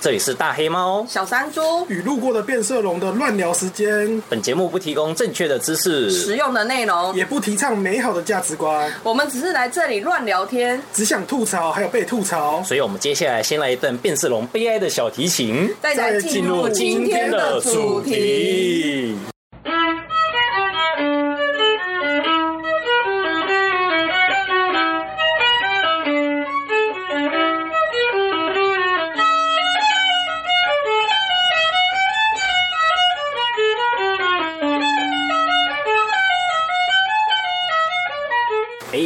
这里是大黑猫、小山猪与路过的变色龙的乱聊时间。本节目不提供正确的知识、实用的内容，也不提倡美好的价值观。我们只是来这里乱聊天，只想吐槽，还有被吐槽。所以，我们接下来先来一段变色龙悲哀的小提琴，再进入今天的主题。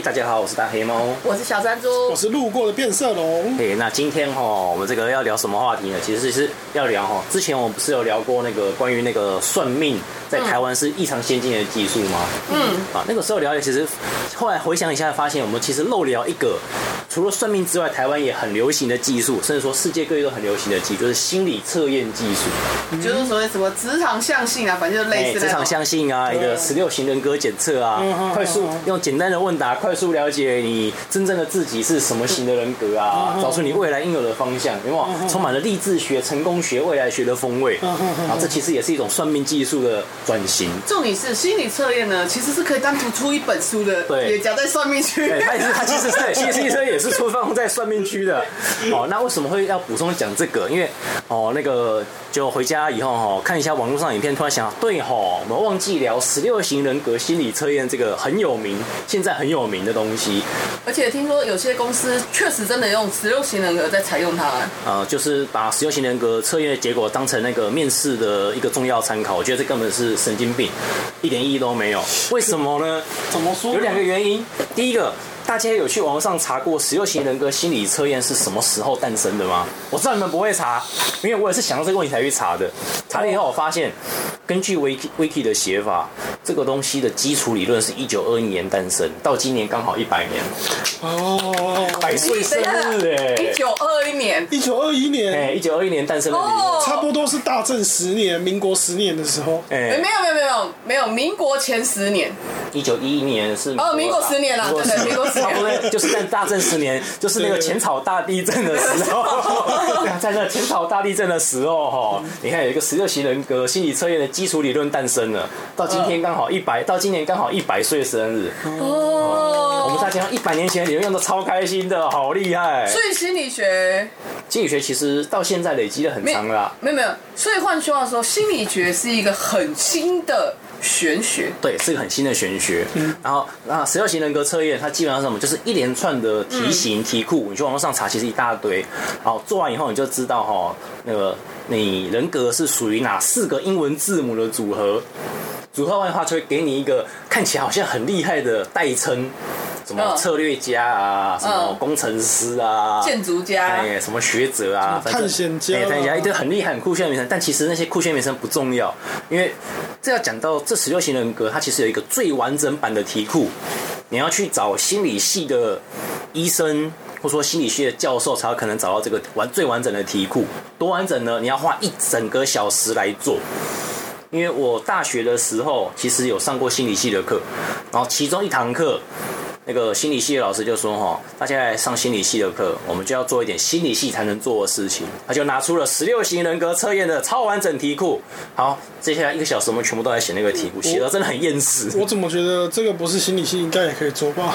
大家好，我是大黑猫，我是小山猪，我是路过的变色龙。嘿，那今天哈，我们这个要聊什么话题呢？其实是要聊哈，之前我们不是有聊过那个关于那个算命在台湾是异常先进的技术吗？嗯，啊，那个时候聊的其实后来回想一下，发现我们其实漏聊一个，除了算命之外，台湾也很流行的技术，甚至说世界各地都很流行的技术，就是心理测验技术，嗯、就是所谓什么职场相性啊，反正就类似职场相性啊，一个十六型人格检测啊，嗯、快速用简单的问答快。速了解你真正的自己是什么型的人格啊，找出你未来应有的方向，有没有？充满了励志学、成功学、未来学的风味。啊，这其实也是一种算命技术的转型。重点是心理测验呢，其实是可以单独出一本书的，对，也夹在算命区。对，它也是，它其实是，心理测验也是出放在算命区的。哦，那为什么会要补充讲这个？因为哦，那个就回家以后哈，看一下网络上影片，突然想，对哈，我们忘记聊十六型人格心理测验这个很有名，现在很有名。的东西，而且听说有些公司确实真的用十六型人格在采用它。呃，就是把十六型人格测验的结果当成那个面试的一个重要参考，我觉得这根本是神经病，一点意义都没有。为什么呢？怎么说？有两个原因。第一个。大家有去网上查过十六型人格心理测验是什么时候诞生的吗？我知道你们不会查，因为我也是想到这个问题才去查的。查了以后，我发现根据 Wiki Wiki 的写法，这个东西的基础理论是一九二一年诞生，到今年刚好一百年。哦，百岁生日哎！一九二一年，一九二一年，哎，一九二一年诞生的理论，差不多是大正十年，民国十年的时候。哎，没有没有没有没有，民国前十年。一九一一年是哦，民国十年了，对对，民国。差不多就是在大正十年，就是那个浅草大地震的时候，在那浅草大地震的时候，哈，你看有一个十六型人格心理测验的基础理论诞生了，到今天刚好一百，到今年刚好一百岁生日。哦，我们大家一百年前的理论用的超开心的，好厉害。所以心理学，心理学其实到现在累积的很长了。没有没有，所以换句话说，心理学是一个很新的。玄学对，是个很新的玄学。嗯，然后那十六型人格测验，它基本上是什么？就是一连串的题型、嗯、题库，你去网络上查，其实一大堆。好，做完以后你就知道哈，那个你人格是属于哪四个英文字母的组合。组合完的话，就会给你一个看起来好像很厉害的代称。什么策略家啊，什么工程师啊，建筑家，哎，什么学者啊，探险家，探险家一堆很厉害、很酷炫的名称。但其实那些酷炫名称不重要，因为这要讲到这十六型人格，它其实有一个最完整版的题库。你要去找心理系的医生，或者说心理系的教授，才有可能找到这个完最完整的题库。多完整呢？你要花一整个小时来做。因为我大学的时候其实有上过心理系的课，然后其中一堂课。那个心理系的老师就说：“哈，大家来上心理系的课，我们就要做一点心理系才能做的事情。”他就拿出了十六型人格测验的超完整题库。好，接下来一个小时，我们全部都在写那个题库，写的真的很厌死。我怎么觉得这个不是心理系应该也可以做吧？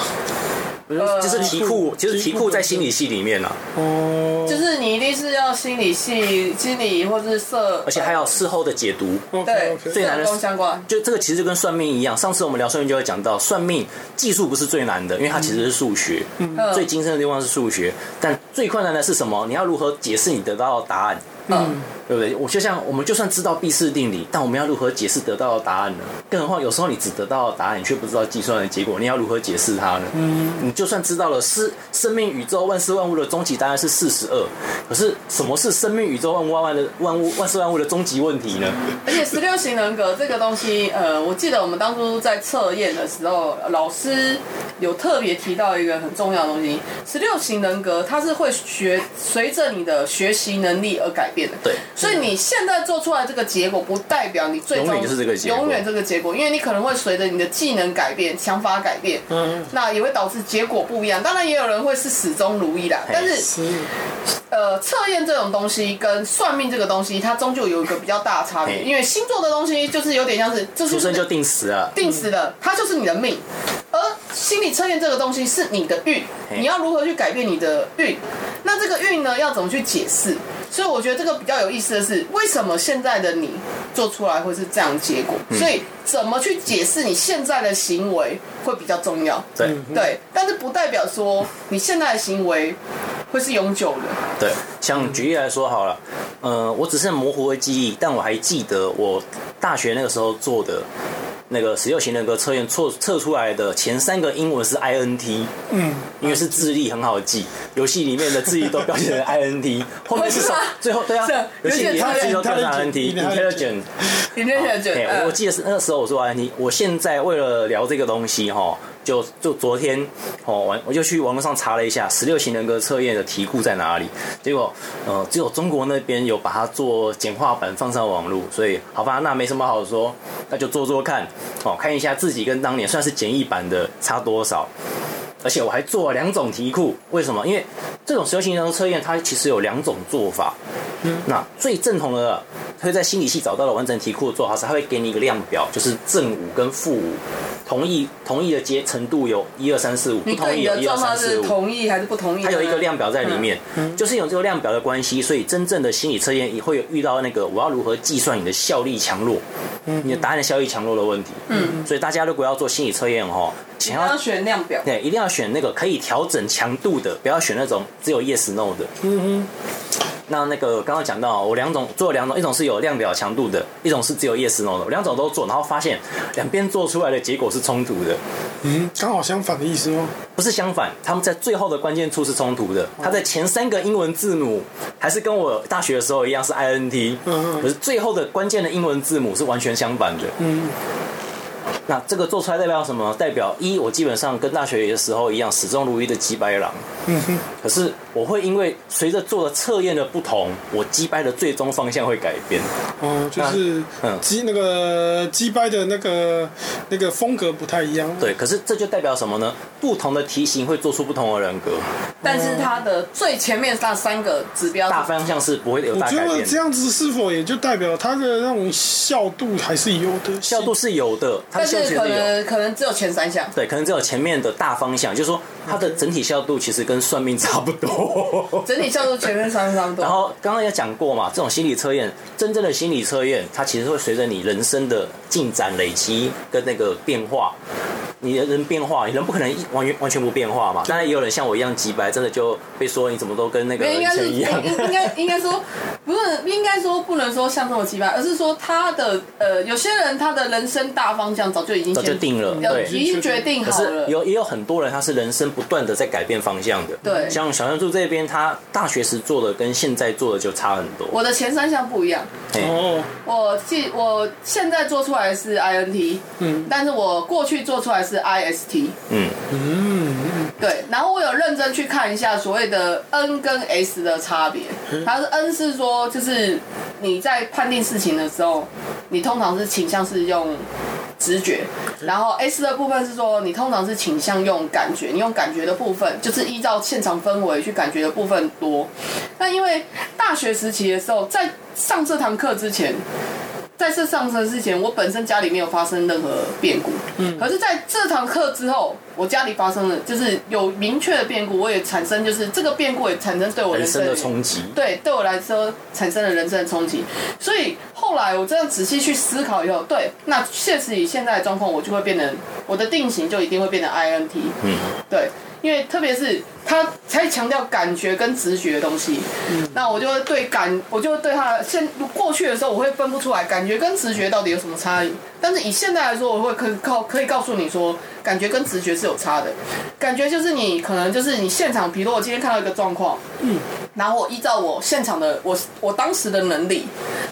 就是题库，就是题库在心理系里面了。哦，就是你一定是要心理系、心理或是社，而且还有事后的解读。对，最难的相关。就这个其实就跟算命一样，上次我们聊算命就会讲到，算命技术不是最难的，因为它其实是数学。嗯。最精深的地方是数学，但最困难的是什么？你要如何解释你得到的答案？嗯。对不对？我就像我们就算知道毕氏定理，但我们要如何解释得到的答案呢？更何况有时候你只得到答案，你却不知道计算的结果，你要如何解释它呢？嗯，你就算知道了是生命、宇宙、万事万物的终极答案是四十二，可是什么是生命、宇宙、万物万万的万物万事万物的终极问题呢？而且十六型人格这个东西，呃，我记得我们当初在测验的时候，老师有特别提到一个很重要的东西：十六型人格它是会学随着你的学习能力而改。变的。对，所以你现在做出来这个结果，不代表你最终永远就是这个结果永远这个结果，因为你可能会随着你的技能改变、想法改变，嗯，那也会导致结果不一样。当然，也有人会是始终如一啦，但是。是，呃，测验这种东西跟算命这个东西，它终究有一个比较大的差别。因为星座的东西就是有点像是，这就是出生就定死了。定死了，它就是你的命。而心理测验这个东西是你的运，你要如何去改变你的运？那这个运呢，要怎么去解释？所以我觉得这个比较有意思的是，为什么现在的你做出来会是这样结果？嗯所以怎么去解释你现在的行为会比较重要。对对，但是不代表说你现在的行为会是永久的。对，像举例来说好了，呃，我只是模糊的记忆，但我还记得我大学那个时候做的那个十六型人格测验测测出来的前三个英文是 I N T，嗯，因为是智力很好记，游戏里面的智力都标写成 I N T，后面是什么？最后对啊是，游戏里面智力都标成 I N Intelligent T，intelligent。你认真觉嘿得？我记得是那个时候我说 I N T，我现在为了聊这个东西哈，就就昨天哦，我我就去网络上查了一下十六型人格测验的题库在哪里，结果呃只有中国那边有把它做简化版放上网络，所以好吧，那没什么好说，那就做做看，哦，看一下自己跟当年算是简易版的差多少。而且我还做了两种题库，为什么？因为这种实用性人格测验它其实有两种做法。嗯那最正统的会在心理系找到了完整题库的做法是，他会给你一个量表，就是正五跟负五，同意同意的阶程度有一二三四五，不同意有一二三四五。同意还是不同意？它有一个量表在里面，嗯就是有这个量表的关系，所以真正的心理测验也会有遇到那个我要如何计算你的效力强弱，你的答案的效力强弱的问题。嗯，所以大家如果要做心理测验哦，想要你要选量表。对，一定要选那个可以调整强度的，不要选那种只有 yes no 的。嗯哼那那个刚刚讲到，我两种做了两种，一种是有量表强度的，一种是只有 yes no 的，我两种都做，然后发现两边做出来的结果是冲突的，嗯，刚好相反的意思吗。不是相反，他们在最后的关键处是冲突的。他在前三个英文字母还是跟我大学的时候一样是 INT，嗯嗯可是最后的关键的英文字母是完全相反的。嗯，那这个做出来代表什么？代表一，我基本上跟大学的时候一样，始终如一的击败狼。嗯哼，可是我会因为随着做的测验的不同，我击败的最终方向会改变。哦，就是嗯击那个击掰的那个那个风格不太一样。对，可是这就代表什么呢？不同的题型会做出不同的人格，但是它的最前面那三个指标大方向是不会有我觉大改变。得这样子是否也就代表它的那种效度还是有的？效度是有的，它的但是可。能可能只有前三项。对，可能只有前面的大方向，就是说它的整体效度其实跟算命差不多。整体效度前面三个差不多。然后刚刚也讲过嘛，这种心理测验，真正的心理测验，它其实会随着你人生的进展累积跟那个变化，你的人变化，你人不可能一完全完全不变化嘛。当然也有人像我一样急白，真的就被说你怎么都跟那个以没有，应该是前一样。应应该应该说不是，应该说不能说像这么急白，而是说他的呃，有些人他的人生大方向早就已经早就定了，要对。已经决定可是好了。有也有很多人，他是人生不断的在改变方向的。对像小山柱这边，他大学时做的跟现在做的就差很多。我的前三项不一样，嘿哦，我记我现在做出来是 INT，嗯但是我过去做出来是 IST。嗯，嗯，对，然后我有认真去看一下所谓的 N 跟 S 的差别。它是 N 是说，就是你在判定事情的时候，你通常是倾向是用直觉，然后 S 的部分是说，你通常是倾向用感觉，你用感觉的部分就是依照现场氛围去感觉的部分多。那因为大学时期的时候，在上这堂课之前。在这上车之前，我本身家里没有发生任何变故。嗯，可是在这堂课之后，我家里发生了，就是有明确的变故，我也产生就是这个变故也产生对我人生的冲击。对，对我来说产生了人生的冲击。所以后来我这样仔细去思考以后，对，那确实以现在的状况，我就会变成我的定型就一定会变成 INT。嗯，对，因为特别是他才强调感觉跟直觉的东西，嗯那我就会对感，我就会对他现过去的时候，我会分不出来感觉跟直觉到底有什么差异。但是以现在来说，我会可以告可以告诉你说，感觉跟直觉是有差的。感觉就是你可能就是你现场，比如我今天看到一个状况，嗯，然后我依照我现场的我我当时的能力，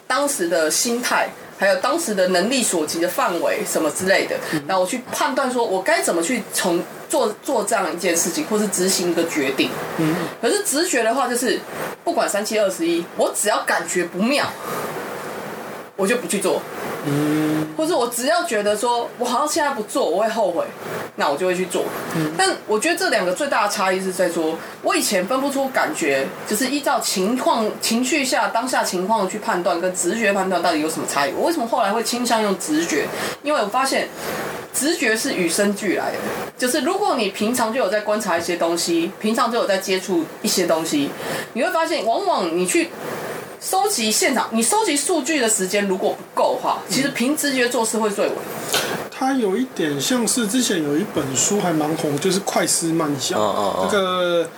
当时的心态。还有当时的能力所及的范围什么之类的，然后我去判断说，我该怎么去从做做这样一件事情，或是执行一个决定。嗯，可是直觉的话，就是不管三七二十一，我只要感觉不妙，我就不去做。嗯，或者我只要觉得说我好像现在不做，我会后悔，那我就会去做。嗯，但我觉得这两个最大的差异是在说，我以前分不出感觉，就是依照情况、情绪下当下情况去判断，跟直觉判断到底有什么差异。我为什么后来会倾向用直觉？因为我发现直觉是与生俱来的，就是如果你平常就有在观察一些东西，平常就有在接触一些东西，你会发现，往往你去。收集现场，你收集数据的时间如果不够的话，其实凭直觉做事会最稳。它有一点像是之前有一本书还蛮红，就是快思慢想。哦哦哦。那个，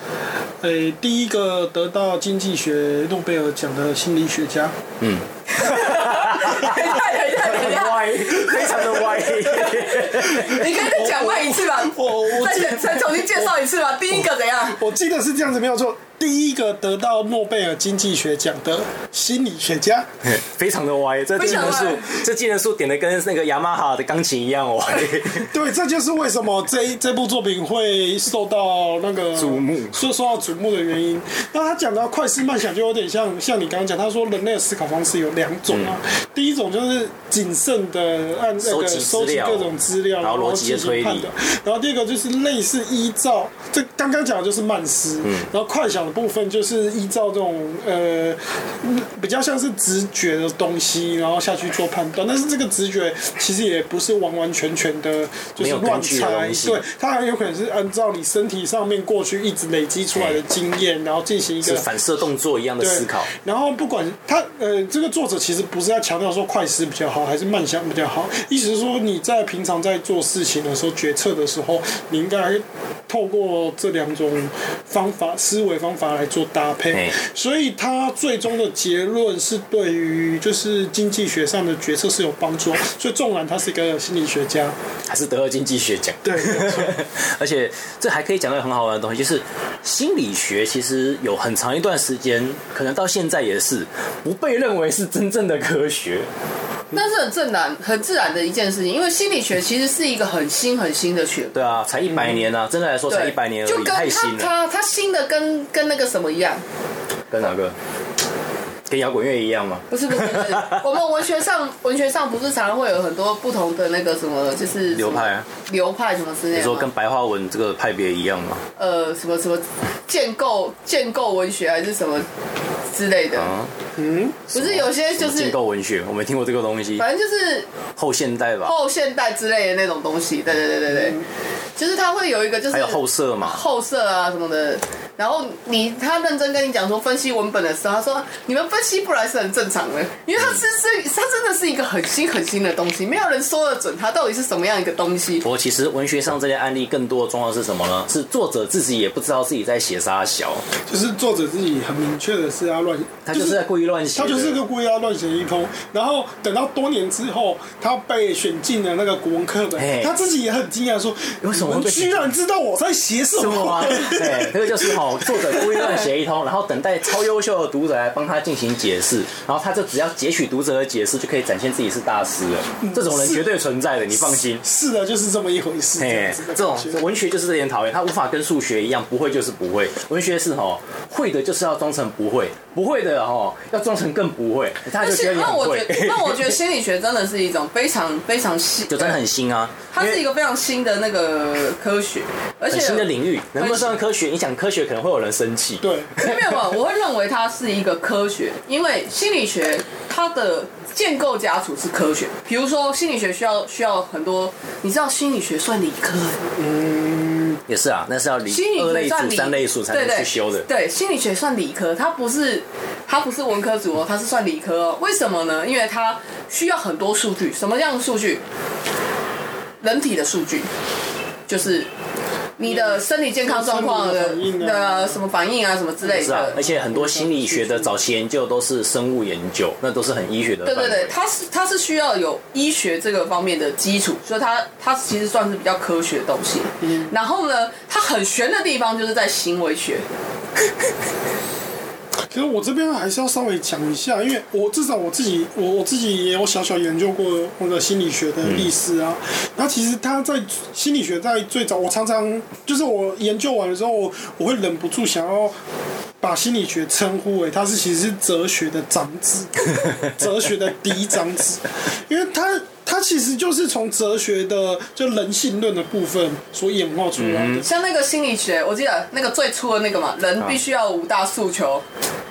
诶、欸，第一个得到经济学诺贝尔奖的心理学家。嗯。太太太太歪，非常的歪。你可以再讲慢一次吧。我我再再重新介绍一次吧。第一个怎样？我，我记得是这样子，没有错。第一个得到诺贝尔经济学奖的心理学家，非常的歪。这技能树，这技能树点的跟那个雅马哈的钢琴一样歪。对，这就是为什么这这部作品会受到那个瞩目，说受到瞩目的原因。那他讲到快思慢想，就有点像像你刚刚讲，他说人类的思考方式有两种啊。嗯、第一种就是谨慎的按那个收集各种资料，然后进行判断。然后第二个就是类似依照这刚刚讲的就是慢思，嗯、然后快想。部分就是依照这种呃比较像是直觉的东西，然后下去做判断。但是这个直觉其实也不是完完全全的，就是乱猜。对，它很有可能是按照你身体上面过去一直累积出来的经验，然后进行一个反射动作一样的思考。然后不管他呃这个作者其实不是在强调说快思比较好还是慢想比较好，意思是说你在平常在做事情的时候决策的时候，你应该透过这两种方法思维方法。来做搭配，所以他最终的结论是对于就是经济学上的决策是有帮助。所以纵然他是一个心理学家，还是得了经济学奖。对，而且这还可以讲到很好玩的东西，就是心理学其实有很长一段时间，可能到现在也是不被认为是真正的科学。那是很正然、很自然的一件事情，因为心理学其实是一个很新、很新的学。对啊，才一百年啊，嗯、真的来说才一百年而已，就跟太新了。它它新的跟跟那个什么一样？跟哪个？跟摇滚乐一样吗？不是不是不是，我们文学上文学上不是常常会有很多不同的那个什么，就是流派啊，流派什么之类的。你说跟白话文这个派别一样吗？呃，什么什么建构建构文学还是什么之类的？嗯，不是有些就是建构文学，我没听过这个东西。反正就是后现代吧，后现代之类的那种东西。对对对对对，就是它会有一个就是还有后色嘛，后色啊什么的。然后你他认真跟你讲说分析文本的时候，他说你们分析不来是很正常的，因为他是是他真的是一个很新很新的东西，没有人说得准它到底是什么样一个东西。不过其实文学上这些案例更多的状况是什么呢？是作者自己也不知道自己在写啥小，就是作者自己很明确的是要乱，他就是在故意乱写，他就是个故意要乱写一通。然后等到多年之后，他被选进了那个国文课本，嘿他自己也很惊讶说，为什么我居然知道我在写什么？啊、对，这个就是哈作者故意乱。写一通，然后等待超优秀的读者来帮他进行解释，然后他就只要截取读者的解释，就可以展现自己是大师了。嗯、这种人绝对存在的，你放心。是，的，就是这么一回事。哎，这种文学就是这点讨厌，他无法跟数学一样，不会就是不会。文学是哈，会的就是要装成不会，不会的哈要装成更不会。他就觉得你很会。那我觉得，那我觉得心理学真的是一种非常非常新，就真的很新啊。它是一个非常新的那个科学，而且新的领域，能不能算科学？你想科学可能会有人生气。对，没有吧？我会认为它是一个科学，因为心理学它的建构基础是科学。比如说心理学需要需要很多，你知道心理学算理科？嗯，也是啊，那是要理二类组、三类组才能去修的。对，心理学算理科，它不是它不是文科组哦，它是算理科哦。为什么呢？因为它需要很多数据，什么样的数据？人体的数据，就是你的身体健康状况的的什么反应啊，什么之类的。是啊，而且很多心理学的早期研究都是生物研究，那都是很医学的。对对对，它是它是需要有医学这个方面的基础，所以它它其实算是比较科学的东西。嗯。然后呢，它很玄的地方就是在行为学。可是我这边还是要稍微讲一下，因为我至少我自己，我我自己也有小小研究过那个心理学的历史啊。那、嗯、其实他在心理学在最早，我常常就是我研究完的时候，我我会忍不住想要把心理学称呼为它是其实是哲学的长子，哲学的嫡长子，因为他。它其实就是从哲学的就人性论的部分所演化出来的。嗯、像那个心理学，我记得那个最初的那个嘛，人必须要五大诉求。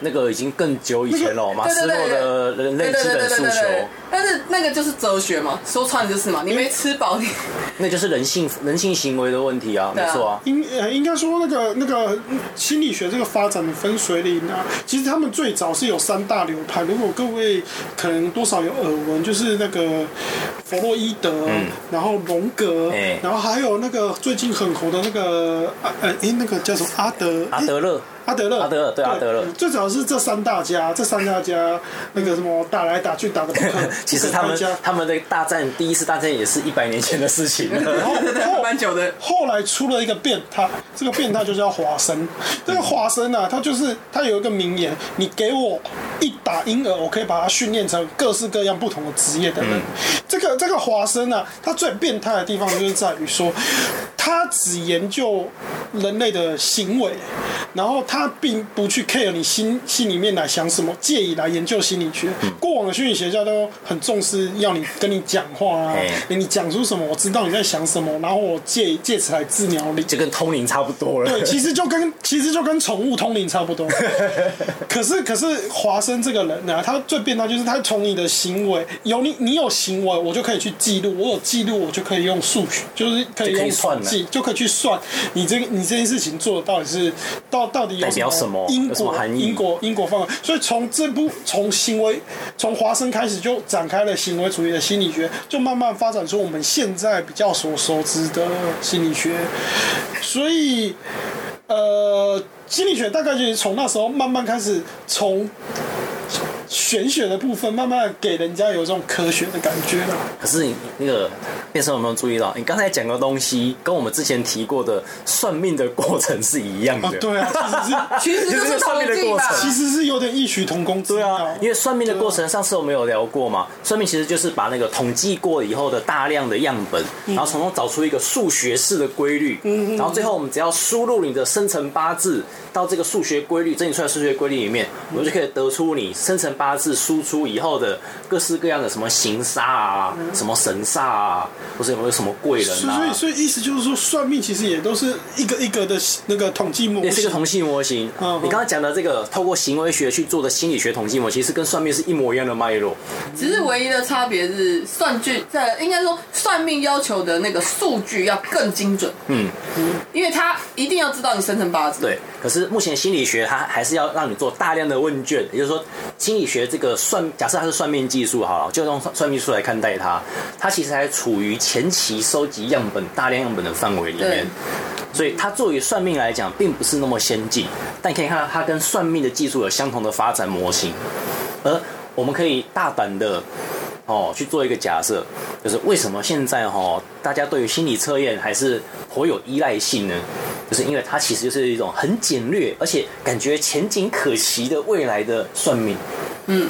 那个已经更久以前了，马斯洛的人类基本诉求。但是那个就是哲学嘛，说穿了就是嘛，你没吃饱，你 那就是人性人性行为的问题啊，没错啊。应呃应该说那个那个心理学这个发展的分水岭啊，其实他们最早是有三大流派。如果各位可能多少有耳闻，就是那个弗洛伊德，嗯、然后荣格，欸、然后还有那个最近很红的那个呃哎、欸、那个叫什么阿德阿德勒。阿德勒，阿德勒，对阿德勒，最主要是这三大家，这三大家那个什么打来打去打的不可。其实他们他们的大战，第一次大战也是一百年前的事情。然后 蛮久的。后来出了一个变态，这个变态就叫华生。这个华生啊，他就是他有一个名言：你给我一打婴儿，我可以把他训练成各式各样不同的职业的人。这个这个华生啊，他最变态的地方就是在于说，他只研究人类的行为，然后他。并不去 care 你心心里面来想什么，借以来研究心理学。嗯、过往的心理学家都很重视要你跟你讲话啊，欸、你讲出什么，我知道你在想什么，然后我借借此来治疗你，就跟通灵差不多了。对，其实就跟 其实就跟宠物通灵差不多。可是可是华生这个人呢、啊，他最变态就是他从你的行为有你你有行为，我就可以去记录，我有记录，我就可以用数学，就是可以用算计，就可以去算你这个你这件事情做的到底是到到底有。什么？因果？因果因果方法。所以从这部从行为从华生开始就展开了行为主义的心理学，就慢慢发展出我们现在比较所熟知的心理学。所以，呃，心理学大概就是从那时候慢慢开始从。玄学的部分，慢慢给人家有这种科学的感觉了。可是你那个变生有没有注意到？你刚才讲的东西跟我们之前提过的算命的过程是一样的。啊对啊，其实是 其实是算命的过程，其实是有点异曲同工之妙。对啊，因为算命的过程，上次我们有聊过嘛？算命其实就是把那个统计过以后的大量的样本，然后从中找出一个数学式的规律，嗯然后最后我们只要输入你的生辰八字到这个数学规律整理出来数学规律里面，我们就可以得出你生辰。八字输出以后的各式各样的什么行煞啊，什么神煞啊，或是有没有什么贵人啊？所以，所以意思就是说，算命其实也都是一个一个的那个统计模型，也是一个统计模型。嗯，你刚刚讲的这个透过行为学去做的心理学统计模型，其实跟算命是一模一样的脉络，只是唯一的差别是算据在应该说算命要求的那个数据要更精准。嗯嗯，因为他一定要知道你生辰八字。对，可是目前心理学它还是要让你做大量的问卷，也就是说心理。学这个算，假设它是算命技术好了，就用算命术来看待它。它其实还处于前期收集样本、大量样本的范围里面，所以它作为算命来讲，并不是那么先进。但你可以看到，它跟算命的技术有相同的发展模型。而我们可以大胆的哦去做一个假设，就是为什么现在哈大家对于心理测验还是颇有依赖性呢？就是因为它其实就是一种很简略，而且感觉前景可期的未来的算命。嗯，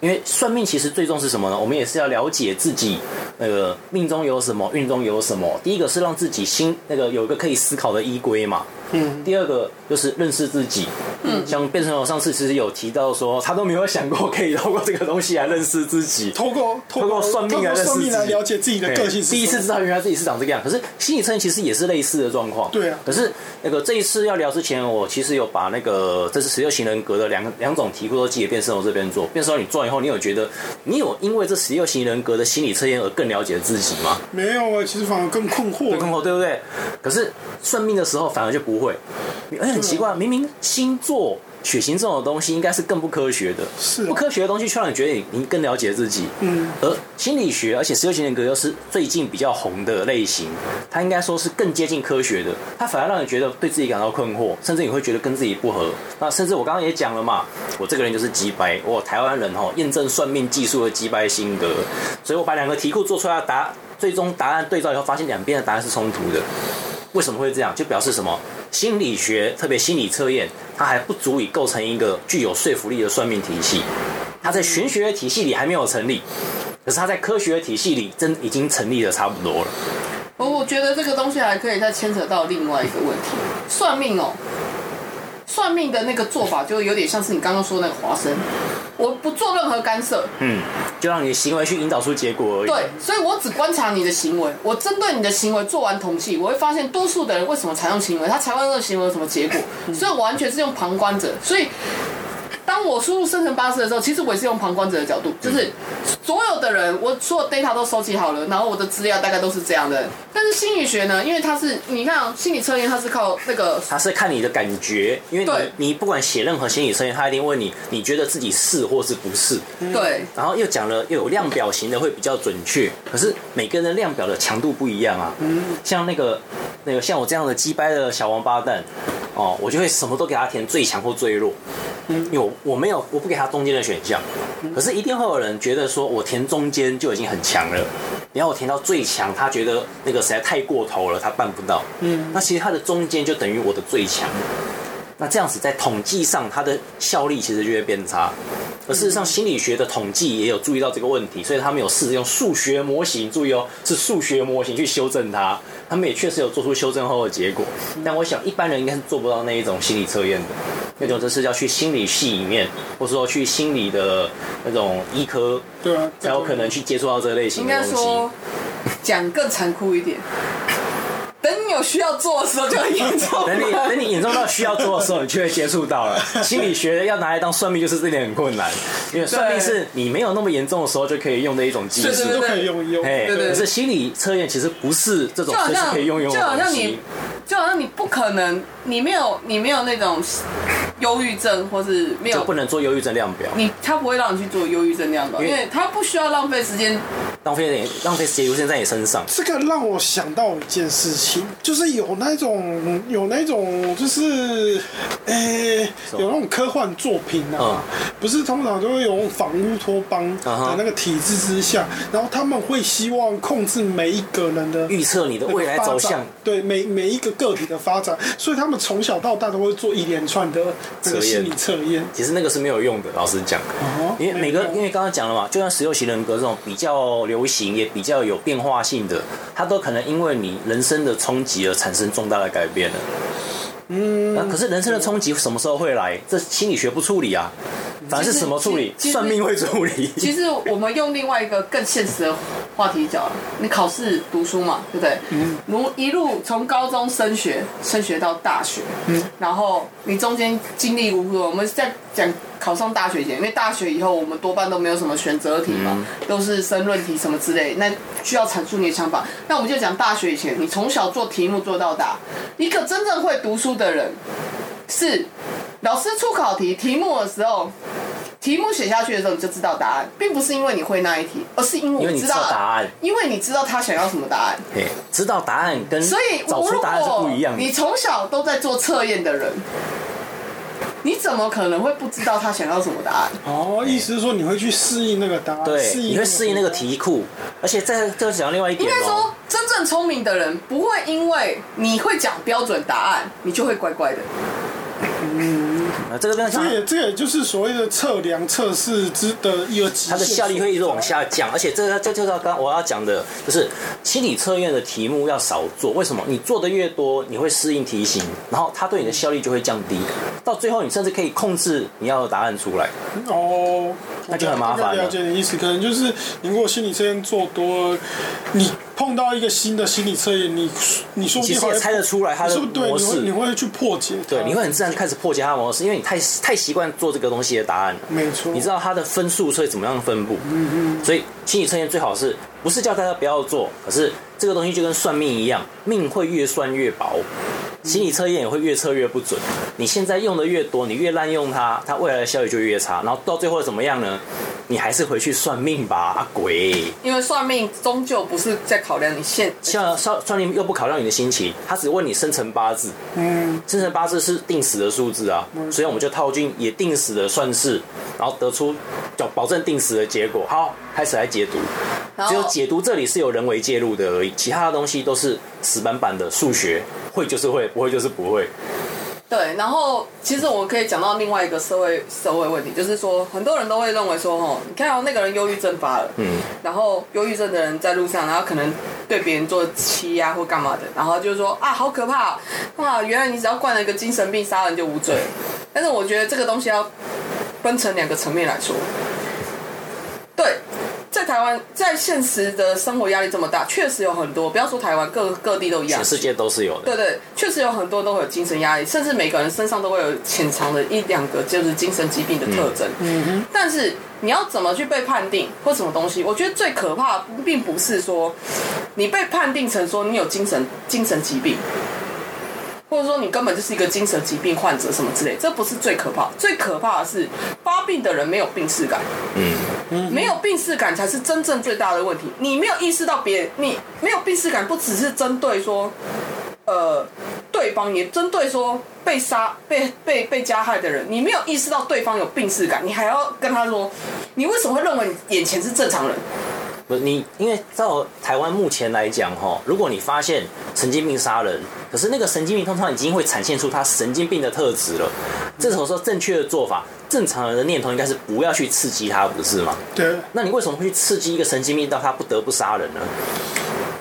因为算命其实最重是什么呢？我们也是要了解自己那个命中有什么，运中有什么。第一个是让自己心那个有一个可以思考的依归嘛。嗯。第二个就是认识自己。嗯。像变成我上次其实有提到说，他都没有想过可以通过这个东西来认识自己，透过透过算命来认识自己，来了解自己的个性。第一次知道原来自己是长这个样。可是心理测验其实也是类似的状况。对啊。可是那个这一次要聊之前，我其实有把那个这是十六型人格的两两种题库都寄给变身我这边做。变生你做完以后，你有觉得你有因为这十六型人格的心理测验而更了解自己吗？没有啊，其实反而更困惑。更困惑，对不对？可是算命的时候反而就不会。而且很奇怪，明明星座。血型这种东西应该是更不科学的，是不科学的东西，却让你觉得你更了解自己。嗯，而心理学，而且十六型人格又是最近比较红的类型，它应该说是更接近科学的。它反而让你觉得对自己感到困惑，甚至你会觉得跟自己不合。那甚至我刚刚也讲了嘛，我这个人就是机掰，我台湾人哈验证算命技术的机掰性格。所以我把两个题库做出来答，最终答案对照以后，发现两边的答案是冲突的。为什么会这样？就表示什么？心理学，特别心理测验，它还不足以构成一个具有说服力的算命体系。它在玄学体系里还没有成立，可是它在科学体系里真已经成立的差不多了。我我觉得这个东西还可以再牵扯到另外一个问题，算命哦，算命的那个做法就有点像是你刚刚说的那个华生，我不做任何干涉，嗯，就让你的行为去引导出结果而已。对，所以我只观察你的行为，我针对你的行为做完统计，我会发现多数的人为什么采用行为，他采用这个行为有什么结果，所以我完全是用旁观者，所以。当我输入生辰八字的时候，其实我也是用旁观者的角度，就是所有的人，我所有 data 都收集好了，然后我的资料大概都是这样的。但是心理学呢，因为它是你看心理测验，它是靠那个，它是看你的感觉，因为你你不管写任何心理测验，他一定问你，你觉得自己是或是不是？对。然后又讲了，又有量表型的会比较准确，可是每个人的量表的强度不一样啊。嗯。像那个那个像我这样的鸡掰的小王八蛋，哦，我就会什么都给他填最强或最弱。嗯，有我没有，我不给他中间的选项，可是一定会有人觉得说我填中间就已经很强了，你要我填到最强，他觉得那个实在太过头了，他办不到。嗯，那其实他的中间就等于我的最强，那这样子在统计上，它的效力其实就会变差。而事实上，心理学的统计也有注意到这个问题，所以他们有试着用数学模型，注意哦，是数学模型去修正它。他们也确实有做出修正后的结果，但我想一般人应该是做不到那一种心理测验的。那种就是要去心理系里面，或者说去心理的那种医科，对啊，才有可能去接触到这类型的东西。应该说，讲更残酷一点。等你有需要做的时候就很严重。等你等你严重到需要做的时候，你就会接触到了。心理学要拿来当算命，就是这点很困难，因为算命是你没有那么严重的时候就可以用的一种技术，都可以用用。对对。可是心理测验其实不是这种，就是可以用用的。就好像你，就好像你不可能，你没有你没有那种忧郁症，或是没有就不能做忧郁症量表。你他不会让你去做忧郁症量表，因为他不需要浪费时间，浪费点浪费时间优先在你身上。这个让我想到一件事情。就是有那种有那种就是，呃、欸，有那种科幻作品啊，嗯、不是通常都会有反乌托邦的那个体制之下，然后他们会希望控制每一个人的预测你的未来走向，对每每一个个体的发展，所以他们从小到大都会做一连串的这个心理测验。其实那个是没有用的，老实讲，因为每个因为刚刚讲了嘛，就像十六型人格这种比较流行也比较有变化性的，它都可能因为你人生的冲击。而产生重大的改变了。嗯，那可是人生的冲击什么时候会来？这心理学不处理啊，反而是什么处理？算命会处理。其实我们用另外一个更现实的话题讲，你考试读书嘛，对不对？嗯。如一路从高中升学，升学到大学，嗯，然后你中间经历如何？我们在讲。考上大学前，因为大学以后我们多半都没有什么选择题嘛，嗯、都是申论题什么之类，那需要阐述你的想法。那我们就讲大学以前，你从小做题目做到大，一个真正会读书的人，是老师出考题题目的时候，题目写下去的时候你就知道答案，并不是因为你会那一题，而是因为你知道，答案，因为你知道他想要什么答案。对，知道答案跟所以找出答案是不一样的。你从小都在做测验的人。你怎么可能会不知道他想要什么答案？哦，意思是说你会去适应那个答案，对，你会适应那个题库，而且在这讲另外一点，应该说真正聪明的人不会因为你会讲标准答案，你就会乖乖的。嗯。这个这也这也就是所谓的测量测试之的一个，它的效率会一直往下降，而且这个这就是刚刚我要讲的，就是心理测验的题目要少做。为什么？你做的越多，你会适应题型，然后它对你的效率就会降低，到最后你甚至可以控制你要的答案出来。哦，那就很麻烦了。了解你的意思，可能就是你如果心理测验做多，你。碰到一个新的心理测验，你你说其实也猜得出来它的模式，你会去破解，对，你会很自然开始破解它的模式，因为你太太习惯做这个东西的答案了，没错，你知道它的分数会怎么样分布，嗯嗯，所以心理测验最好是不是叫大家不要做，可是这个东西就跟算命一样，命会越算越薄。心理测验也会越测越不准。你现在用的越多，你越滥用它，它未来的效益就越差。然后到最后怎么样呢？你还是回去算命吧，阿鬼。因为算命终究不是在考量你现，像算算命又不考量你的心情，他只问你生辰八字。嗯，生辰八字是定死的数字啊，所以我们就套进也定死的算式，然后得出叫保证定死的结果。好，开始来解读。只有解读这里是有人为介入的而已，其他的东西都是死板板的数学。会就是会，不会就是不会。对，然后其实我们可以讲到另外一个社会社会问题，就是说很多人都会认为说，哦，你看到那个人忧郁症发了，嗯，然后忧郁症的人在路上，然后可能对别人做欺压或干嘛的，然后就是说啊，好可怕，哇，原来你只要灌了一个精神病，杀人就无罪。但是我觉得这个东西要分成两个层面来说，台湾，在现实的生活压力这么大，确实有很多。不要说台湾，各各地都一样，全世界都是有的。对对，确实有很多都会有精神压力，甚至每个人身上都会有潜藏的一两个就是精神疾病的特征。嗯哼。但是你要怎么去被判定或什么东西？我觉得最可怕的并不是说你被判定成说你有精神精神疾病。或者说你根本就是一个精神疾病患者什么之类，这不是最可怕，最可怕的是发病的人没有病识感。嗯，没有病识感才是真正最大的问题。你没有意识到别人，你没有病识感，不只是针对说，呃，对方也针对说被杀、被被被加害的人，你没有意识到对方有病识感，你还要跟他说，你为什么会认为你眼前是正常人？不是你，因为照台湾目前来讲，哈，如果你发现神经病杀人，可是那个神经病通常已经会展现出他神经病的特质了。这时候说正确的做法，正常人的念头应该是不要去刺激他，不是吗？对。那你为什么会去刺激一个神经病到他不得不杀人呢？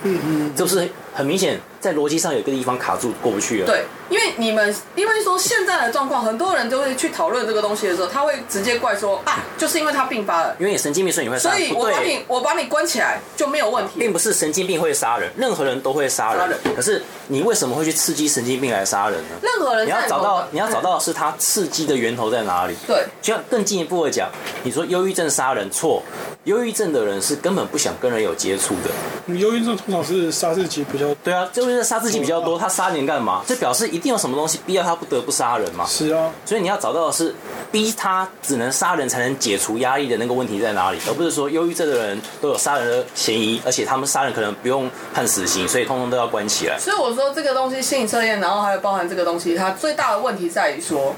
嗯嗯，就是很明显。在逻辑上有一个地方卡住，过不去了。对，因为你们因为说现在的状况，很多人都会去讨论这个东西的时候，他会直接怪说啊，就是因为他病发了，因为你神经病，所以你会杀人。所以我把你我把你关起来就没有问题。并不是神经病会杀人，任何人都会杀人。可是你为什么会去刺激神经病来杀人呢？任何人你要找到你要找到的是他刺激的源头在哪里？对，就要更进一步的讲，你说忧郁症杀人错，忧郁症的人是根本不想跟人有接触的。你忧郁症通常是杀自己比较对啊，就是杀自己比较多。他杀人干嘛？这表示一定有什么东西逼到他不得不杀人嘛？是啊，所以你要找到的是逼他只能杀人才能解除压力的那个问题在哪里，而不是说忧郁症的人都有杀人的嫌疑，而且他们杀人可能不用判死刑，所以通通都要关起来。所以我说这个东西心理测验，然后还有包含这个东西，它最大的问题在于说，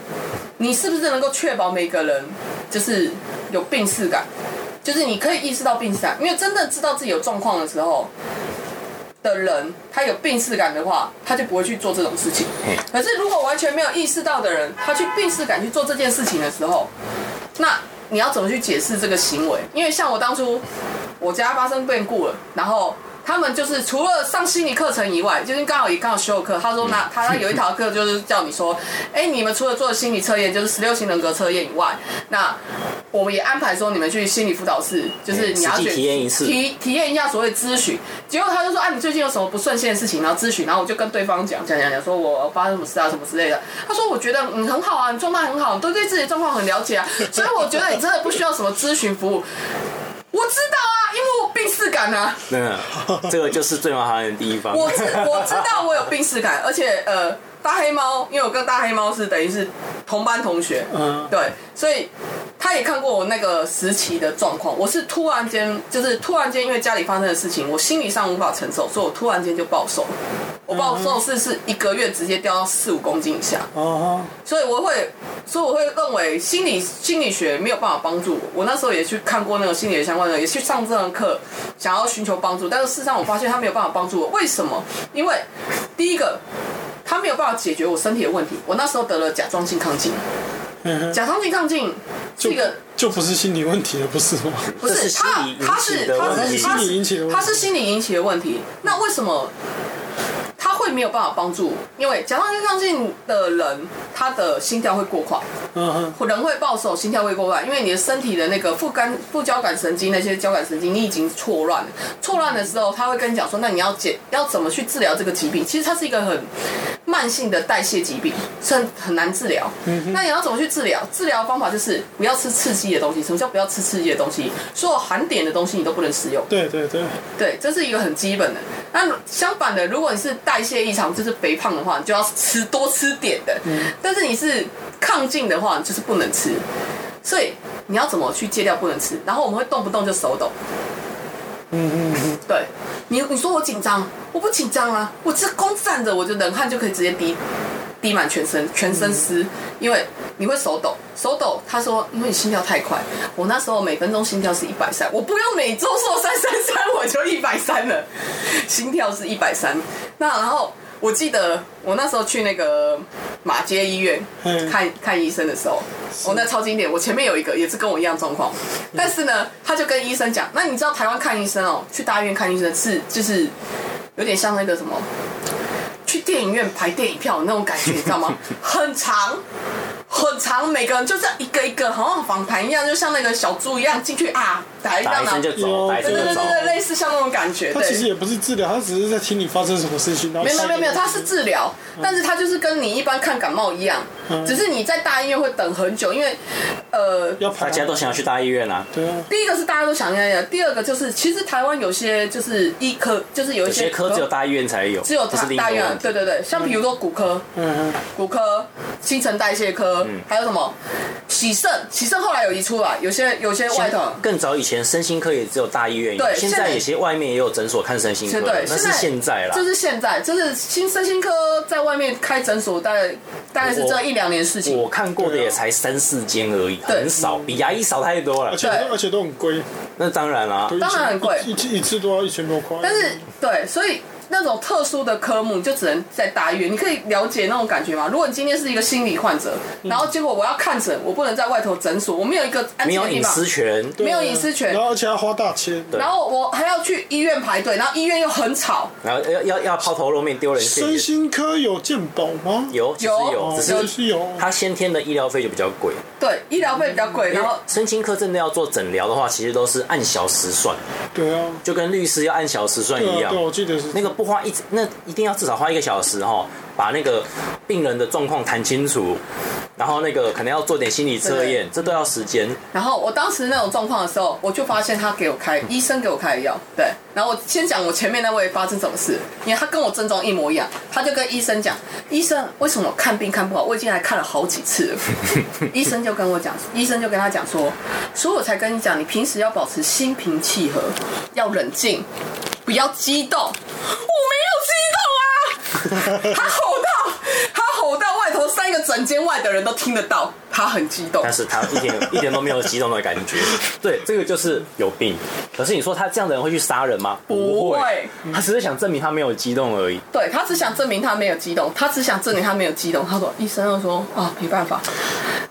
你是不是能够确保每个人就是有病识感，就是你可以意识到病识感，因为真的知道自己有状况的时候。的人，他有病逝感的话，他就不会去做这种事情。可是如果完全没有意识到的人，他去病逝感去做这件事情的时候，那你要怎么去解释这个行为？因为像我当初我家发生变故了，然后。他们就是除了上心理课程以外，就是刚好也刚好修课。他说那他有一堂课就是叫你说，哎、欸，你们除了做心理测验，就是十六型人格测验以外，那我们也安排说你们去心理辅导室，就是你要去体验一次，体体验一下所谓咨询。结果他就说啊，你最近有什么不顺心的事情，然后咨询。然后我就跟对方讲讲讲讲，说我发生什么事啊，什么之类的。他说我觉得嗯很好啊，你状态很好，都对自己的状况很了解啊，所以我觉得你真的不需要什么咨询服务。我知道啊，因为我病逝感啊。嗯，这个就是最麻烦的地方。我知我知道我有病逝感，而且呃，大黑猫，因为我跟大黑猫是等于是同班同学，嗯，对，所以他也看过我那个时期的状况。我是突然间，就是突然间，因为家里发生的事情，我心理上无法承受，所以我突然间就暴瘦。我暴瘦是是一个月直接掉到四五公斤以下，哦所以我会，所以我会认为心理心理学没有办法帮助我。我那时候也去看过那个心理学相关的，也去上这堂课，想要寻求帮助，但是事实上我发现他没有办法帮助我。为什么？因为第一个，他没有办法解决我身体的问题。我那时候得了甲状腺亢进，甲状腺亢进这个就不是心理问题了，不是吗？不是，他他是他是心理引起的，他是心理引起的问题。那为什么？会没有办法帮助，因为甲状腺亢进的人，他的心跳会过快，嗯嗯，人会暴瘦，心跳会过快，因为你的身体的那个副肝副交感神经那些交感神经你已经错乱了，错乱的时候，他会跟你讲说，那你要解要怎么去治疗这个疾病？其实它是一个很慢性的代谢疾病，是很很难治疗。嗯，那你要怎么去治疗？治疗方法就是不要吃刺激的东西。什么叫不要吃刺激的东西？所有含碘的东西你都不能食用。对对对，对，这是一个很基本的。那相反的，如果你是代谢异常，就是肥胖的话，你就要吃多吃点的。嗯。但是你是亢进的话，就是不能吃。所以你要怎么去戒掉不能吃？然后我们会动不动就手抖。嗯嗯嗯。对。你你说我紧张，我不紧张啊。我这光站着，我就冷汗就可以直接滴滴满全身，全身湿。嗯。因为你会手抖，手抖。他说，因为你心跳太快。我那时候每分钟心跳是一百三，我不用每周做三三三，我就一百三了。心跳是一百三。那然后我记得我那时候去那个马街医院嗯看看医生的时候，我、那超经典。我前面有一个也是跟我一样状况，但是呢，他就跟医生讲，那你知道台湾看医生哦，去大医院看医生是就是有点像那个什么，去电影院排电影票那种感觉，你知道吗？很长。很长，每个人就这样一个一个，好像访谈一样，就像那个小猪一样进去啊，打一打一声就走，打一声就走对对对对，。类似像那种感觉。对，他其实也不是治疗，他只是在听你发生什么事情，没有没有没有，他它是治疗，但是他就是跟你一般看感冒一样，嗯。只是你在大医院会等很久，因为呃，要排大家都想要去大医院啊，对啊，第一个是大家都想要的，第二个就是其实台湾有些就是医科，就是有有一些些科只有大医院才有，只有大大医院，对对对，像比如说骨科，嗯嗯，骨科、新陈代谢科，还有什么喜盛，喜盛后来有移出来，有些有些外头。更早以前身心科也只有大医院有，对现在有些外面也有诊所看身心科，对，那是现在啦这。是现在，就是新身心科在外面开诊所，大概大概是这一两年的事情。我看过的也才三四间而已，很少，比牙医少太多了而。且而且都很贵，那当然啦当然很贵一次都要一千多块。但是对，所以那种特殊的科目，你就只能在大医院。你可以了解那种感觉吗？如果你今天是一个心理患者，然后结果我要看诊，我不能在外头诊所，我没有一个安没有隐全的地方，私权，没有隐私权然后而且要花大钱。对然后我还要去医院排队，然后医院又很吵。然后要要要抛头露面丢人现身眼，心科有健保吗？有其实有有，哦，只就是是有。他先天的医疗费就比较贵。对，医疗费比较贵，然后身心科真的要做诊疗的话，其实都是按小时算，对啊，就跟律师要按小时算一对啊，对，我记得是那个不花一那一定要至少花一个小时哈，把那个病人的状况谈清楚，然后那个可能要做点心理测验，这都要时间。然后我当时那种状况的时候，我就发现他给我开，医生给我开的药，对。然后我先讲我前面那位发生什么事，因为他跟我症状一模一样，他就跟医生讲，医生为什么看病看不好？我已经来看了好几次了。医生就跟我讲，医生就跟他讲说，所以我才跟你讲，你平时要保持心平气和，要冷静，不要激动。我没有激动啊！他吼到，他吼到外头三个整间外的人都听得到，他很激动。但是他一点一点都没有激动的感觉，对，这个就是有病。可是你说他这样的人会去杀人吗？不会，他只是想证明他没有激动而已。对他只想证明他没有激动，他只想证明他没有激动。他说，医生又说啊，没办法。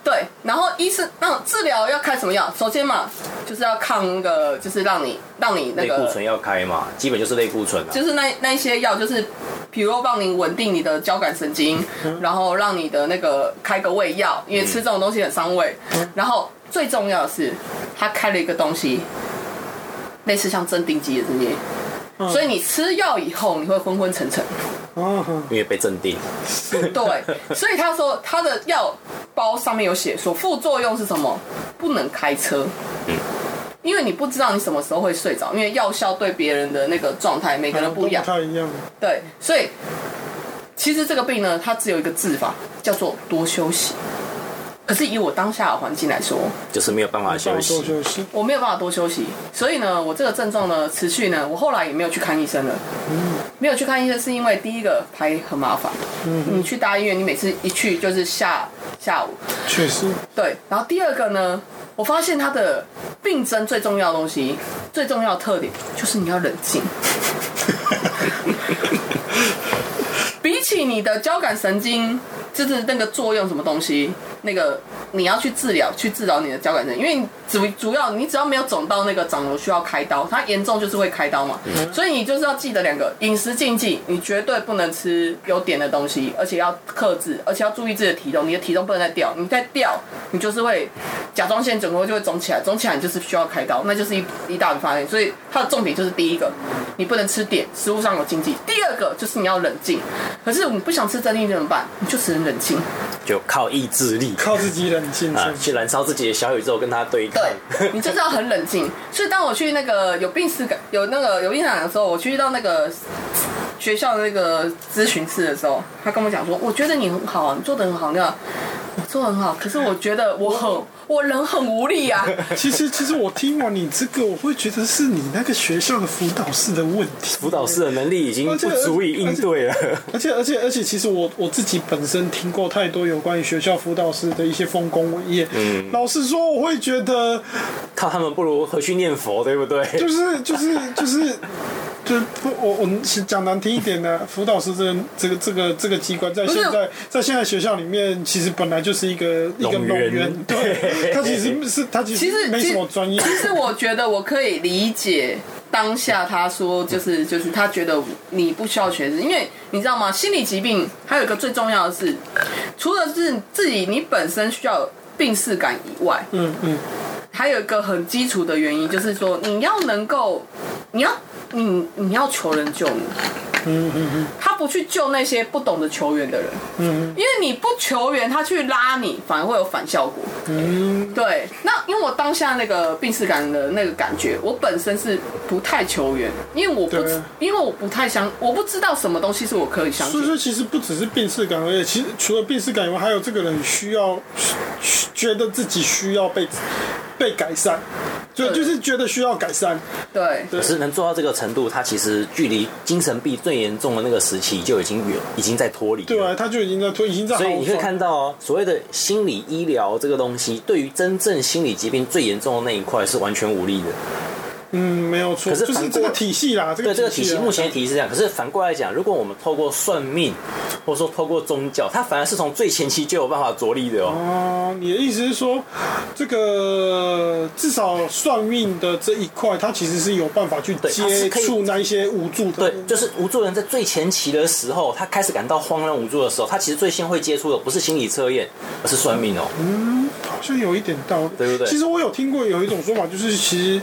对，然后医生那治疗要开什么药？首先嘛，就是要抗那个，就是让你让你那个，类固醇要开嘛，基本就是类固醇啊。就是那那一些药，就是比如帮你稳定你的交感神经，然后让你的那个开个胃药，因为吃这种东西很伤胃。然后最重要的是，他开了一个东西，类似像镇定剂的这些，所以你吃药以后你会昏昏沉沉。哦，因为被镇定，对，所以他说他的药包上面有写说副作用是什么，不能开车，因为你不知道你什么时候会睡着，因为药效对别人的那个状态每个人不一样。不，太一样。对，所以其实这个病呢，它只有一个治法，叫做多休息。可是以我当下的环境来说，就是没有办法休息。休息。我没有办法多休息，所以呢，我这个症状呢持续呢，我后来也没有去看医生了。没有去看医生是因为第一个排很麻烦，嗯你去大医院，你每次一去就是下下午，确实，对。然后第二个呢，我发现他的病症最重要的东西，最重要的特点就是你要冷静。比起你的交感神经，就是那个作用什么东西，那个你要去治疗，去治疗你的交感神经，因为你主主要你只要没有肿到那个肿瘤需要开刀，它严重就是会开刀嘛，所以你就是要记得两个饮食禁忌，你绝对不能吃有碘的东西，而且要克制，而且要注意自己的体重，你的体重不能再掉，你再掉，你就是会甲状腺整个就会肿起来，肿起来你就是需要开刀，那就是一一大笔发现，所以它的重点就是第一个，你不能吃碘，食物上有禁忌，第二个就是你要冷静，可是我们不想吃镇定剂怎么办？你就只能冷静。就靠意志力靠自己冷静。啊，去燃烧自己的小宇宙，跟他对抗。对，你就是要很冷静。所以当我去那个有病识感、有那个有病识感的时候，我去到那个学校的那个咨询室的时候，他跟我讲说：“我觉得你很好，你做的很好，那样我做的很好，可是我觉得我很我人很无力啊。”其实，其实我听完你这个，我会觉得是你那个学校的辅导室的问题。辅导室的能力已经不足以应对了。而且，而且，而且，其实我我自己本身听过太多有关于学校辅导室的一些丰功伟业。嗯，老实说，我会觉得，靠他们不如回去念佛，对不对？就是，就是，就是。就我我们讲难听一点的，辅导师这个这个这个这个机关，在现在在现在学校里面，其实本来就是一个一个冗员，对，他其实是他其实没什么专业。其实我觉得我可以理解当下他说就是就是他觉得你不需要学识，因为你知道吗？心理疾病还有一个最重要的是，除了是自己你本身需要病识感以外，嗯嗯。还有一个很基础的原因，就是说你要能够，你要你你要求人救你，嗯嗯嗯，他不去救那些不懂得求援的人，嗯，因为你不求援，他去拉你，反而会有反效果，嗯，对。那因为我当下那个病逝感的那个感觉，我本身是不太求援，因为我不，因为我不太相，我不知道什么东西是我可以相信。所以说，其实不只是病逝感而已，其实除了病逝感以外，还有这个人需要觉得自己需要被。被改善，就就是觉得需要改善。对，可是能做到这个程度，他其实距离精神病最严重的那个时期就已经远，已经在脱离。对啊，他就已经在脱，已经在。所以你可以看到哦，所谓的心理医疗这个东西，对于真正心理疾病最严重的那一块是完全无力的。嗯，没有错。可是就是这个体系啦，这个对这个体系目前的体系是这样。可是反过来讲，如果我们透过算命，或者说透过宗教，它反而是从最前期就有办法着力的哦。哦，你的意思是说，这个至少算命的这一块，它其实是有办法去接触那一些无助的。对，就是无助人在最前期的时候，他开始感到慌乱无助的时候，他其实最先会接触的不是心理测验，而是算命哦。嗯，好像有一点道理，对不对？其实我有听过有一种说法，就是其实。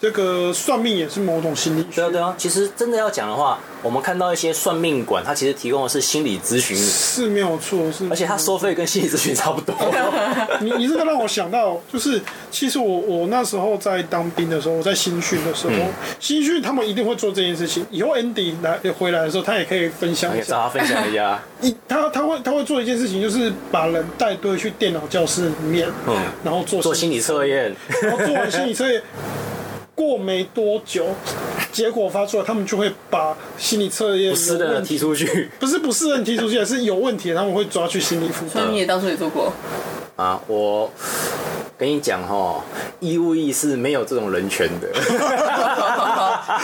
这个算命也是某种心理学。对啊，对啊。其实真的要讲的话，我们看到一些算命馆，它其实提供的是心理咨询，是没有错，是。而且它收费跟心理咨询差不多。你你这个让我想到，就是其实我我那时候在当兵的时候，我在新训的时候，嗯、新训他们一定会做这件事情。以后 Andy 来回来的时候，他也可以分享一下。找他分享一下。一 他他会他会做一件事情，就是把人带队去电脑教室里面，嗯，然后做做心理测验，然后做完心理测验。过没多久，结果发出来，他们就会把心理测验不是的人踢出去，不是不是人踢出去，而是有问题的，他们会抓去心理辅导。所以你也当初也做过啊？我跟你讲哈，义务役是没有这种人权的。啊，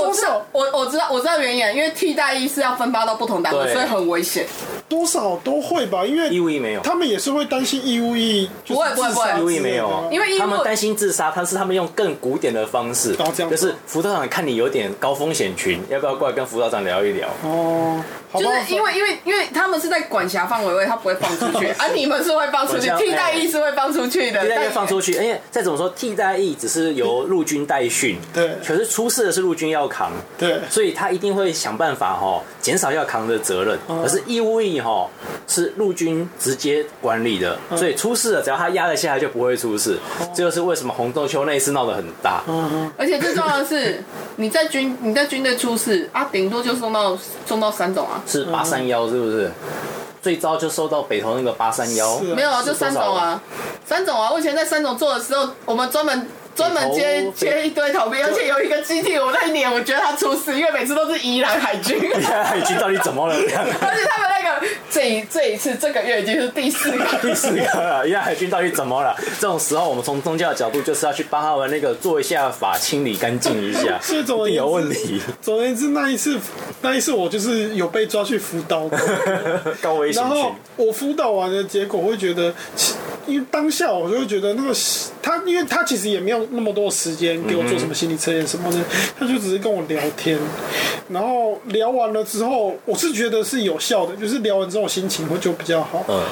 我知道，我我知道，我知道原因，因为替代役是要分发到不同单位，所以很危险。多少都会吧，因为义务役没有，他们也是会担心义务役。不会不会不会，义务役没有，因为他们担心自杀，但是他们用更古典的方式，就是辅导长看你有点高风险群，要不要过来跟辅导长聊一聊？哦，就是因为因为因为他们是在管辖范围内，他不会放出去，而 你们是会放出去，替代役是会放出去的，替代役放出去，因为再怎么说，替代役只是由陆军代训，对，可是出事的是陆军要扛，对，所以他一定会想办法哈，减少要扛的责任，可是义务役哈是。是陆军直接管理的，所以出事了，只要他压得下来，就不会出事。这就是为什么洪仲丘那一次闹得很大。而且最重要的是，你在军你在军队出事啊，顶多就送到送到三种啊，是八三幺是不是？最糟就收到北投那个八三幺，没有啊，就三种啊，三种啊。我以前在三种做的时候，我们专门。专门接接一堆逃兵，而且有一个基地，我那一年我觉得他出事，因为每次都是宜兰海军。宜兰海军到底怎么了？而且他们那个这一这一次这个月已经是第四个，第四个了。宜兰海军到底怎么了？这种时候，我们从宗教的角度就是要去帮他们那个做一下法，清理干净一下，是总有问题。总而言之，那一次那一次我就是有被抓去辅导的，高危险。然后我辅导完的结果，我会觉得。因为当下我就会觉得那个他，因为他其实也没有那么多时间给我做什么心理测验什么的，他就只是跟我聊天，然后聊完了之后，我是觉得是有效的，就是聊完之后心情会就比较好。嗯，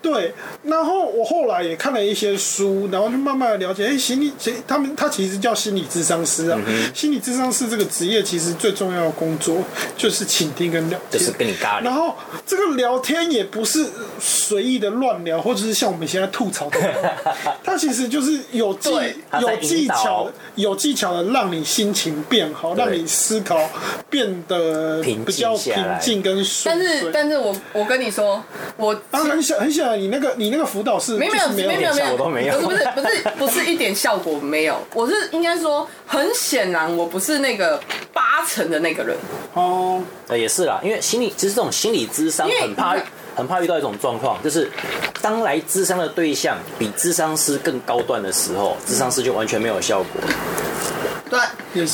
对。然后我后来也看了一些书，然后就慢慢的了解，哎，心理，他们他其实叫心理智商师啊。心理智商师这个职业其实最重要的工作就是倾听跟聊天，就是跟你尬聊。然后这个聊天也不是随意的乱聊，或者是像我们现在。吐槽的，他其实就是有技有技巧，有技巧的让你心情变好，让你思考变得比较平静跟舒。但是，但是我我跟你说，我当然很想很想你那个你那个辅导是没有没有没有没有。我都没有，不是不是不是一点效果没有，我是应该说很显然我不是那个八成的那个人。哦，呃也是啦，因为心理其实这种心理咨商很怕。很怕遇到一种状况，就是当来智商的对象比智商师更高段的时候，智商师就完全没有效果。对，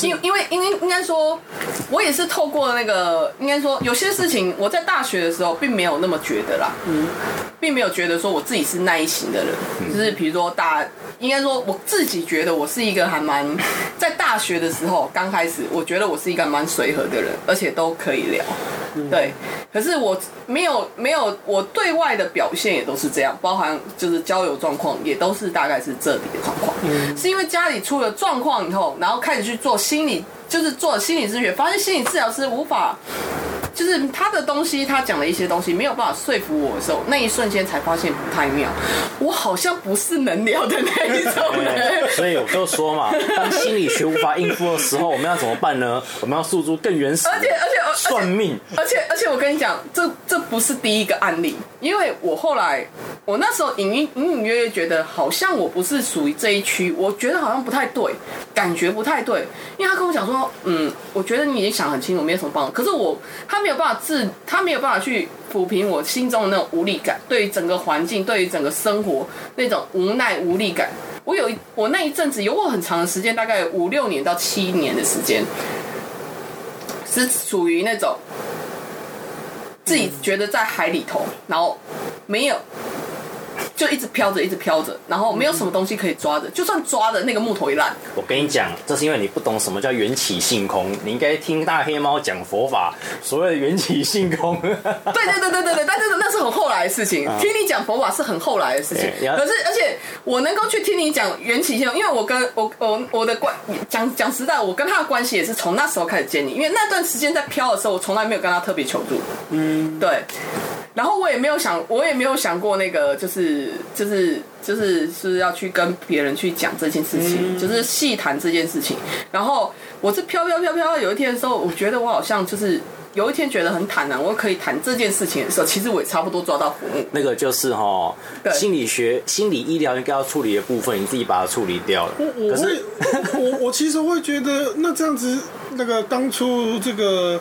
因因为因为应该说，我也是透过那个，应该说有些事情，我在大学的时候并没有那么觉得啦，嗯，并没有觉得说我自己是那一型的人，嗯、就是比如说大，应该说我自己觉得我是一个还蛮，在大学的时候刚开始，我觉得我是一个蛮随和的人，而且都可以聊，嗯、对，可是我没有没有我对外的表现也都是这样，包含就是交友状况也都是大概是这里的状况，嗯，是因为家里出了状况以后，然后。开始去做心理，就是做心理咨询，发现心理治疗师无法，就是他的东西，他讲的一些东西没有办法说服我的时候，那一瞬间才发现不太妙，我好像不是能聊的那一种 人。所以我就说嘛，当心理学无法应付的时候，我们要怎么办呢？我们要诉诸更原始，而且而且算命，而且而且我跟你讲，这这不是第一个案例，因为我后来。我那时候隐隐隐隐约约觉得，好像我不是属于这一区，我觉得好像不太对，感觉不太对。因为他跟我讲说，嗯，我觉得你已经想很清楚，没有什么帮助。可是我他没有办法治，他没有办法去抚平我心中的那种无力感，对于整个环境，对于整个生活那种无奈无力感。我有一我那一阵子有我很长的时间，大概五六年到七年的时间，是属于那种自己觉得在海里头，然后没有。就一直飘着，一直飘着，然后没有什么东西可以抓着，就算抓着那个木头一烂。我跟你讲，这是因为你不懂什么叫缘起性空，你应该听大黑猫讲佛法，所谓的缘起性空。对对对对对对，但是那是很后来的事情，听你讲佛法是很后来的事情。可是而且我能够去听你讲缘起性空，因为我跟我我我的关讲讲实在，我跟他的关系也是从那时候开始建立，因为那段时间在飘的时候，我从来没有跟他特别求助。嗯，对。然后我也没有想，我也没有想过那个，就是就是就是是要去跟别人去讲这件事情，嗯、就是细谈这件事情。然后我是飘飘飘飘到有一天的时候，我觉得我好像就是。有一天觉得很坦然，我可以谈这件事情的时候，其实我也差不多抓到服务。那个就是哈，心理学、心理医疗应该要处理的部分，你自己把它处理掉了。我可是我我，我其实会觉得，那这样子，那个当初这个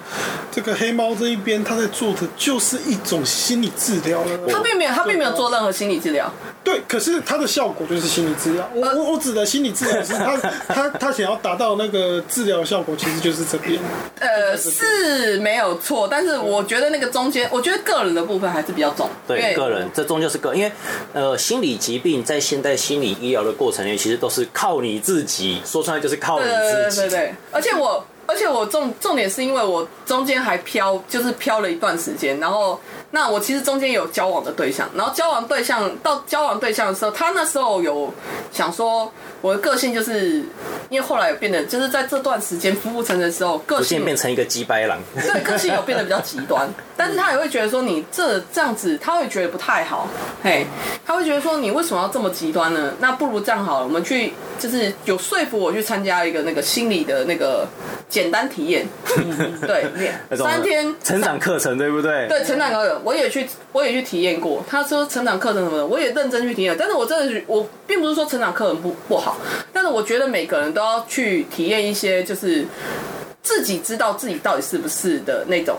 这个黑猫这一边他在做的就是一种心理治疗了。他并没有，他并没有做任何心理治疗。对，可是他的效果就是心理治疗。我我我指的心理治疗是他他他想要达到那个治疗效果，其实就是这边。呃，是没有。有错，但是我觉得那个中间，我觉得个人的部分还是比较重。对，个人这终究是个，因为呃，心理疾病在现代心理医疗的过程里，其实都是靠你自己，说出来就是靠你自己。对对对，对，对，而且我，而且我重重点是因为我中间还飘，就是飘了一段时间，然后那我其实中间有交往的对象，然后交往对象到交往对象的时候，他那时候有想说。我的个性就是，因为后来有变得，就是在这段时间浮浮沉沉的时候，个性变成一个鸡掰狼。对，个性有变得比较极端，但是他也会觉得说你这这样子，他会觉得不太好，嘿，他会觉得说你为什么要这么极端呢？那不如这样好了，我们去就是有说服我去参加一个那个心理的那个简单体验，对，三天成长课程，对不对？对，成长课程我也去，我也去体验过。他说成长课程什么的，我也认真去体验，但是我真的我并不是说成长课程不不好。但是我觉得每个人都要去体验一些，就是自己知道自己到底是不是的那种。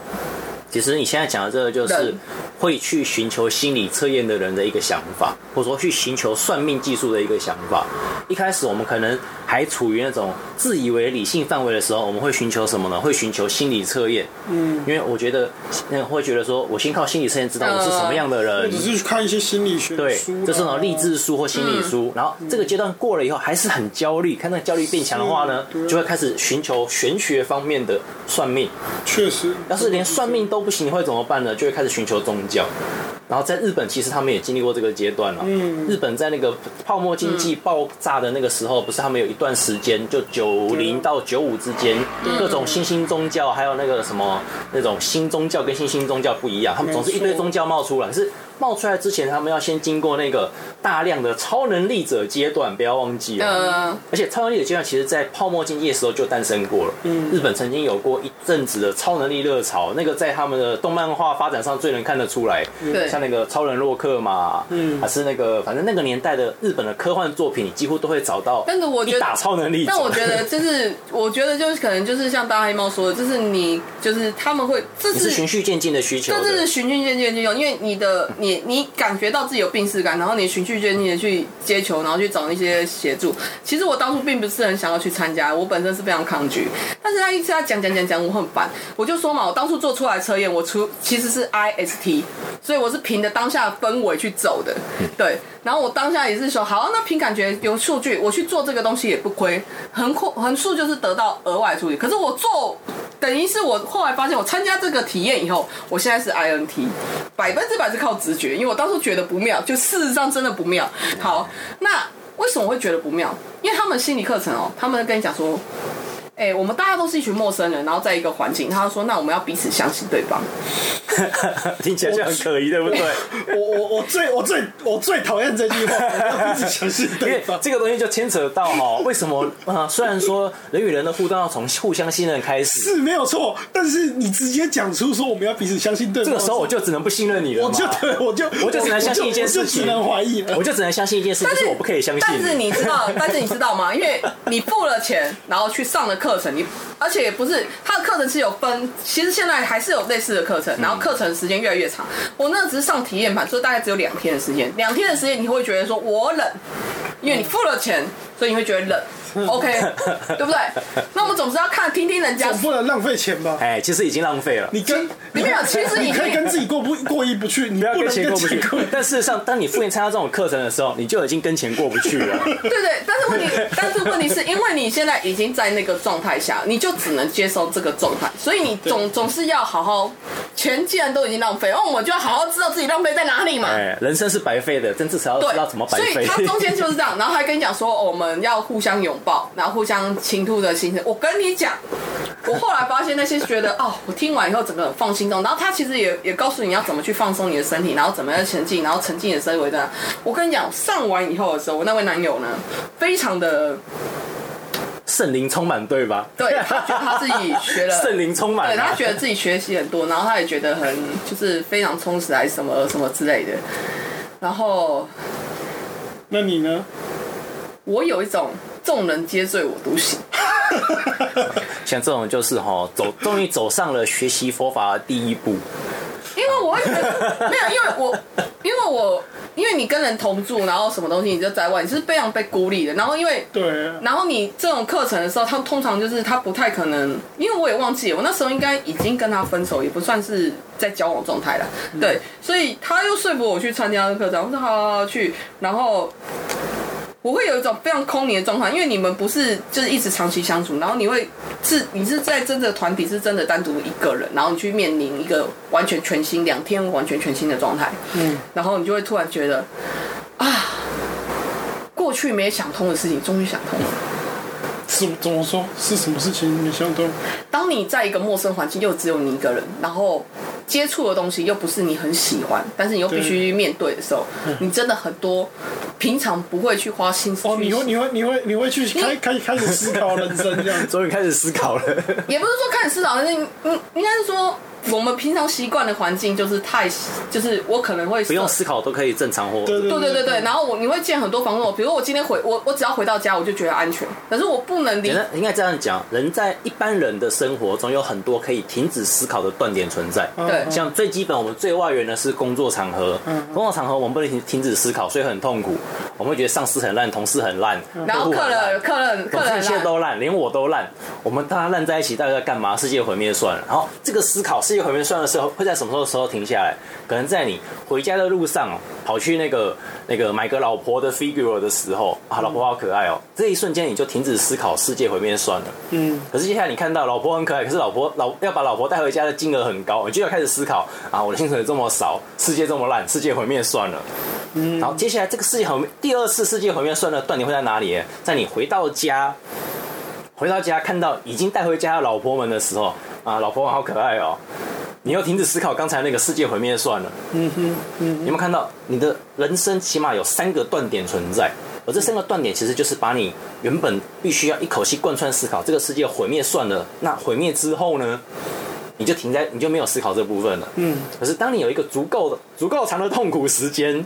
其实你现在讲的这个，就是会去寻求心理测验的人的一个想法，或者说去寻求算命技术的一个想法。一开始我们可能还处于那种自以为理性范围的时候，我们会寻求什么呢？会寻求心理测验。嗯，因为我觉得，那会觉得说我先靠心理测验知道我是什么样的人。呃、只是看一些心理学书，对，就是那种励志书或心理书。嗯、然后这个阶段过了以后，还是很焦虑，看那个焦虑变强的话呢，就会开始寻求玄学方面的算命。确实，要是连算命都不行，你会怎么办呢？就会开始寻求宗教。然后在日本，其实他们也经历过这个阶段了。嗯，日本在那个泡沫经济爆炸的那个时候，不是他们有一段时间，就九零到九五之间，各种新兴宗教，还有那个什么那种新宗教跟新兴宗教不一样，他们总是一堆宗教冒出来，是。冒出来之前，他们要先经过那个大量的超能力者阶段，不要忘记了。嗯。而且超能力者阶段，其实在泡沫经济的时候就诞生过了。嗯。日本曾经有过一阵子的超能力热潮，那个在他们的动漫化发展上最能看得出来。对。像那个超人洛克嘛，嗯，还是那个，反正那个年代的日本的科幻作品，你几乎都会找到。但是我觉得打超能力。但我觉得就是，我觉得就是可能就是像大黑猫说的，就是你就是他们会，这是循序渐进的需求。这是循序渐进的需求，因为你的你。你你感觉到自己有病识感，然后你循序渐进的去接球，然后去找那些协助。其实我当初并不是很想要去参加，我本身是非常抗拒。但是他一直在讲讲讲讲，我很烦。我就说嘛，我当初做出来测验，我出其实是 IST，所以我是凭着当下的氛围去走的。对，然后我当下也是说，好，那凭感觉有数据，我去做这个东西也不亏，横扩横竖就是得到额外处理。可是我做。等于是我后来发现，我参加这个体验以后，我现在是 INT，百分之百是靠直因为我当初觉得不妙，就事实上真的不妙。好，那为什么会觉得不妙？因为他们心理课程哦，他们跟你讲说。哎、欸，我们大家都是一群陌生人，然后在一个环境，他说：“那我们要彼此相信对方。”听起来就很可疑，对不对？我我我最我最我最讨厌这句话，要彼此相信对方。这个东西就牵扯到哈，为什么啊、呃？虽然说人与人的互动要从互相信任开始，是没有错，但是你直接讲出说我们要彼此相信对方，这个时候我就只能不信任你了。我就对我就我就只能相信一件事情，只能怀疑了。我就只能相信一件事情，就是我不可以相信。但是你知道，但是你知道吗？因为你付了钱，然后去上了课。课程你，而且也不是他的课程是有分，其实现在还是有类似的课程，然后课程时间越来越长。我那只是上体验版，所以大概只有两天的时间，两天的时间你会觉得说我冷，因为你付了钱，所以你会觉得冷。OK，对不对？那我们总是要看听听人家，总不能浪费钱吧？哎，其实已经浪费了。你跟你没有，其实你可以跟自己过不过意不去，你不要跟钱过不去。但事实上，当你付钱参加这种课程的时候，你就已经跟钱过不去了。对对，但是问题，但是问题是因为你现在已经在那个状态下，你就只能接受这个状态，所以你总总是要好好。钱既然都已经浪费，那我们就要好好知道自己浪费在哪里嘛。哎，人生是白费的，但至少要知道怎么白费。所以他中间就是这样，然后还跟你讲说，我们要互相拥抱，然后互相。倾吐的心声，我跟你讲，我后来发现那些觉得哦，我听完以后整个放心中，然后他其实也也告诉你要怎么去放松你的身体，然后怎么样前进，然后沉浸你的思维的。我跟你讲，上完以后的时候，我那位男友呢，非常的圣灵充满，对吧？对，他觉得他自己学了 圣灵充满，对，他觉得自己学习很多，然后他也觉得很就是非常充实，还是什么什么之类的。然后，那你呢？我有一种。众人皆醉我独醒，像这种就是哈，走终于走上了学习佛法的第一步。因为我会觉得没有，因为我因为我因为你跟人同住，然后什么东西你就在外，你是非常被孤立的。然后因为对，然后你这种课程的时候，他通常就是他不太可能，因为我也忘记，我那时候应该已经跟他分手，也不算是在交往状态了。对，所以他又说服我去参加课程，我说好好好去，然后。我会有一种非常空灵的状态，因为你们不是就是一直长期相处，然后你会是你是在真的团体，是真的单独一个人，然后你去面临一个完全全新两天完全全新的状态，嗯，然后你就会突然觉得啊，过去没想通的事情终于想通了。是怎么说？是什么事情你想通？当你在一个陌生环境，又只有你一个人，然后。接触的东西又不是你很喜欢，但是你又必须面对的时候，你真的很多平常不会去花心思。哦，你会你会你会你会去开开开始思考人生这样，终于开始思考了。也不是说开始思考，但是应应该是说。我们平常习惯的环境就是太，就是我可能会不用思考都可以正常活。对对对对对。然后我你会见很多房东，比如我今天回我我只要回到家我就觉得安全，可是我不能离。应该这样讲，人在一般人的生活中有很多可以停止思考的断点存在。对，像最基本我们最外缘的是工作场合，嗯工作场合我们不能停停止思考，所以很痛苦。我们会觉得上司很烂，同事很烂，然后客人客人客人一切都烂，连我都烂。我们大家烂在一起，大家在干嘛？世界毁灭算了。然后这个思考世界毁灭算的时候。会在什么时候时候停下来？可能在你回家的路上，跑去那个那个买个老婆的 figure 的时候，啊，老婆好可爱哦！这一瞬间你就停止思考世界毁灭算了。嗯。可是接下来你看到老婆很可爱，可是老婆老要把老婆带回家的金额很高，你就要开始思考啊，我的薪水这么少，世界这么烂，世界毁灭算了。嗯。然后接下来这个世界毁灭，第二次世界毁灭算了，断点会在哪里？在你回到家，回到家看到已经带回家的老婆们的时候，啊，老婆好可爱哦。你又停止思考刚才那个世界毁灭算了。嗯哼，嗯，你有没有看到你的人生起码有三个断点存在？而这三个断点其实就是把你原本必须要一口气贯穿思考这个世界毁灭算了，那毁灭之后呢？你就停在，你就没有思考这部分了。嗯。可是当你有一个足够的、足够长的痛苦时间，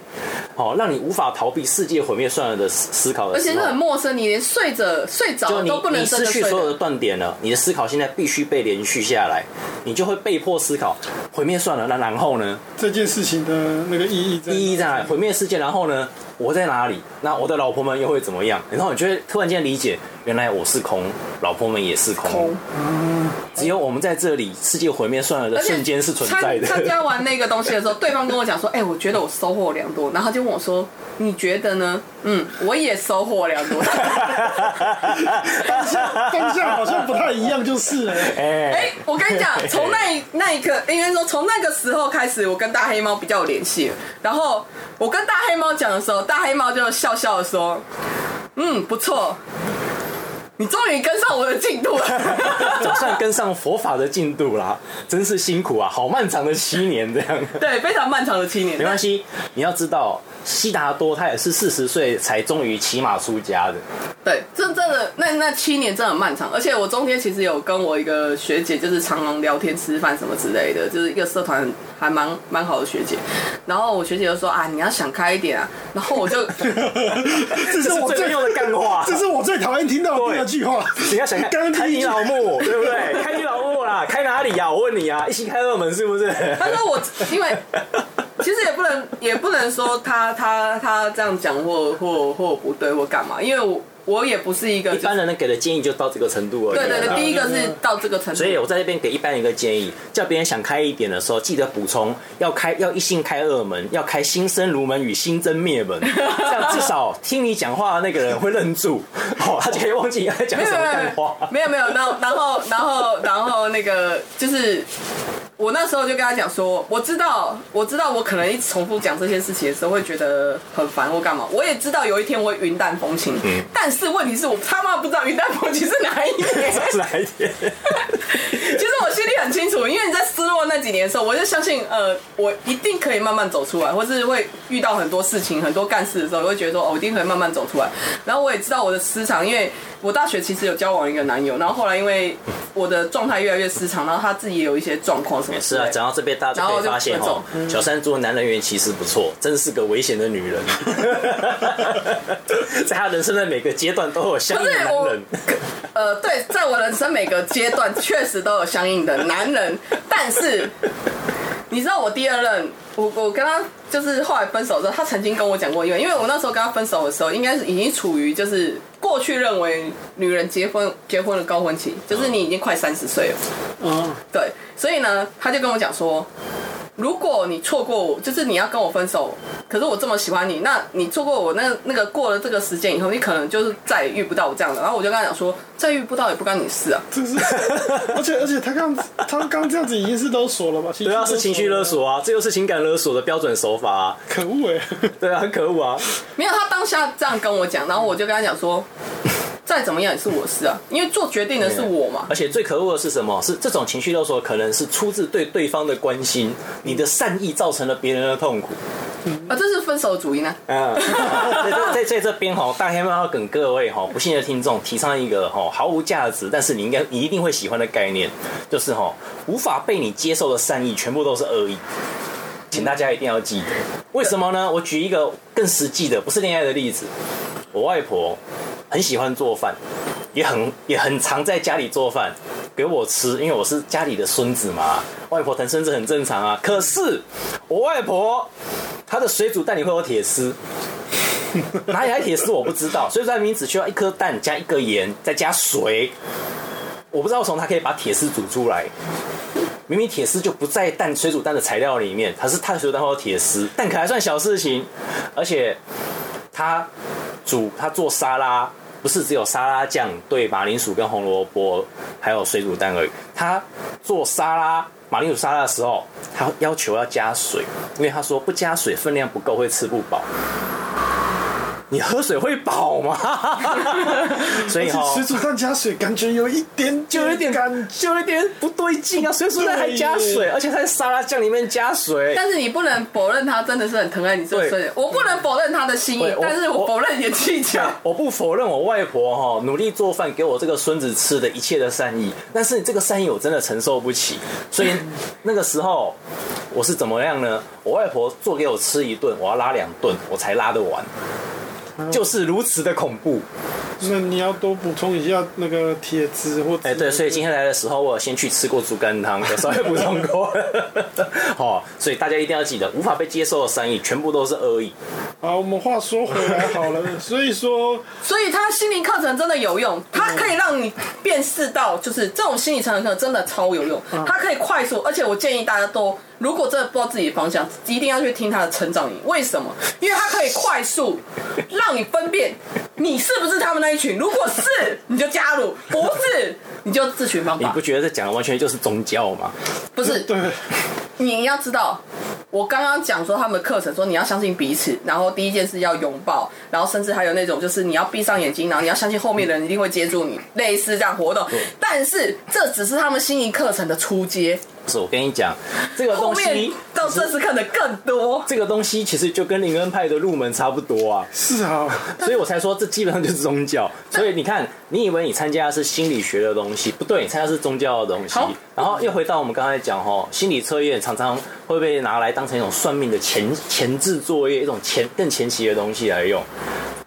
哦，让你无法逃避世界毁灭算了的思考的时候，而且是很陌生，你连睡着、睡着都不能你失去所有的断点了，你的思考现在必须被连续下来，你就会被迫思考毁灭算了，那然后呢？这件事情的那个意义在意义在哪？毁灭世界，然后呢？我在哪里？那我的老婆们又会怎么样？然后你就会突然间理解，原来我是空，老婆们也是空。空只有我们在这里，世界毁灭算了的瞬间是存在的。参加完那个东西的时候，对方跟我讲说：“哎、欸，我觉得我收获良多。”然后他就问我说：“你觉得呢？”嗯，我也收获良多。方向好像不太一样，就是了。哎、欸欸，我跟你讲，从那一那一刻，应该说从那个时候开始，我跟大黑猫比较有联系。然后我跟大黑猫讲的时候，大黑猫就笑笑的说：“嗯，不错。”你终于跟上我的进度了，总算跟上佛法的进度啦，真是辛苦啊，好漫长的七年这样。对，非常漫长的七年。没关系，你要知道，悉达多他也是四十岁才终于骑马出家的。对，这真的那那七年真的很漫长，而且我中间其实有跟我一个学姐，就是常常聊天、吃饭什么之类的，就是一个社团还蛮蛮好的学姐。然后我学姐就说啊，你要想开一点啊。然后我就，这是我最用的干话，这是我最讨厌听到的第二句话。你要想开，开你老母，对不对？开你老母啦，开哪里呀？我问你啊，一起开二门是不是？他说我，因为 其实也不能也不能说他他他这样讲或或或不对或干嘛，因为我。我也不是一个、就是、一般人能给的建议就到这个程度而已。对对对，第一个是到这个程度。所以我在这边给一般人一个建议，叫别人想开一点的时候，记得补充要开要一心开二门，要开心生如门与心真灭门，这样至少听你讲话的那个人会愣住，哦，他就可以忘记你在讲什么干话。没有没有，然后然后然后然后那个就是。我那时候就跟他讲说，我知道，我知道，我可能一直重复讲这些事情的时候会觉得很烦或干嘛。我也知道有一天我会云淡风轻，嗯，但是问题是我他妈不知道云淡风轻是哪一天，是哪一天？其实我心里很清楚，因为你在失落那几年的时候，我就相信，呃，我一定可以慢慢走出来，或是会遇到很多事情、很多干事的时候，我会觉得说，哦，我一定可以慢慢走出来。然后我也知道我的失常，因为我大学其实有交往一个男友，然后后来因为我的状态越来越失常，然后他自己也有一些状况。也是啊，讲到这边，大家就可以发现哦，小山猪的男人缘其实不错，真是个危险的女人。在他人生的每个阶段都有相应的男人。呃，对，在我人生每个阶段确实都有相应的男人，但是你知道我第二任，我我跟他就是后来分手之后，他曾经跟我讲过，因为因为我那时候跟他分手的时候，应该是已经处于就是过去认为女人结婚结婚的高峰期，就是你已经快三十岁了。嗯，对。所以呢，他就跟我讲说，如果你错过我，就是你要跟我分手，可是我这么喜欢你，那你错过我那那个过了这个时间以后，你可能就是再也遇不到我这样的。然后我就跟他讲说，再遇不到也不关你事啊。就是，而且而且他刚他刚这样子已经是勒索了吧？对啊，是情绪勒索啊，这又是情感勒索的标准手法啊。可恶哎、欸！对啊，很可恶啊。没有，他当下这样跟我讲，然后我就跟他讲说。再怎么样也是我事啊，因为做决定的是我嘛。而且最可恶的是什么？是这种情绪勒索，可能是出自对对方的关心，你的善意造成了别人的痛苦。啊，这是分手主义呢。嗯，在在这边哈，大黑猫要跟各位哈不幸的听众提倡一个哈毫无价值，但是你应该你一定会喜欢的概念，就是哈无法被你接受的善意，全部都是恶意。请大家一定要记得，为什么呢？我举一个更实际的，不是恋爱的例子，我外婆。很喜欢做饭，也很也很常在家里做饭给我吃，因为我是家里的孙子嘛。外婆疼孙子很正常啊。可是我外婆她的水煮蛋里会有铁丝，哪里来铁丝我不知道。所以说明明只需要一颗蛋加一个盐再加水，我不知道从它可以把铁丝煮出来。明明铁丝就不在蛋水煮蛋的材料里面，它是碳水蛋或铁丝，蛋壳还算小事情，而且他煮他做沙拉。不是只有沙拉酱对马铃薯跟红萝卜，还有水煮蛋而已。他做沙拉马铃薯沙拉的时候，他要求要加水，因为他说不加水分量不够会吃不饱。你喝水会饱吗？所以哈，水煮蛋加水，感觉有一点就有一点感，就有一点不对劲啊！水煮蛋还加水，而且它在沙拉酱里面加水。但是你不能否认他真的是很疼爱你这个孙女，我不能否认他的心意，但是我否认你的技巧。我不否认我外婆哈努力做饭给我这个孙子吃的一切的善意，但是这个善意我真的承受不起。所以那个时候我是怎么样呢？我外婆做给我吃一顿，我要拉两顿，我才拉得完。就是如此的恐怖。那你要多补充一下那个铁质或哎、欸、对，所以今天来的时候我先去吃过猪肝汤，有稍微补充过。好，所以大家一定要记得，无法被接受的善意全部都是恶意。好，我们话说回来好了，所以说，所以他心灵课程真的有用，它可以让你辨识到，就是这种心理成长课真的超有用，它可以快速，而且我建议大家都。如果真的不知道自己的方向，一定要去听他的成长营。为什么？因为他可以快速让你分辨你是不是他们那一群。如果是，你就加入；不是，你就自寻方法。你不觉得这讲的完全就是宗教吗？不是，对。你要知道，我刚刚讲说他们的课程说你要相信彼此，然后第一件事要拥抱，然后甚至还有那种就是你要闭上眼睛，然后你要相信后面的人一定会接住你，类似这样活动。但是这只是他们心仪课程的初阶。不是，我跟你讲，这个东西到这次看的更多。这个东西其实就跟灵恩派的入门差不多啊。是啊，所以我才说这基本上就是宗教。所以你看，你以为你参加的是心理学的东西，不对，你参加的是宗教的东西。然后又回到我们刚才讲哦，心理测验常常会被拿来当成一种算命的前前置作业，一种前更前期的东西来用。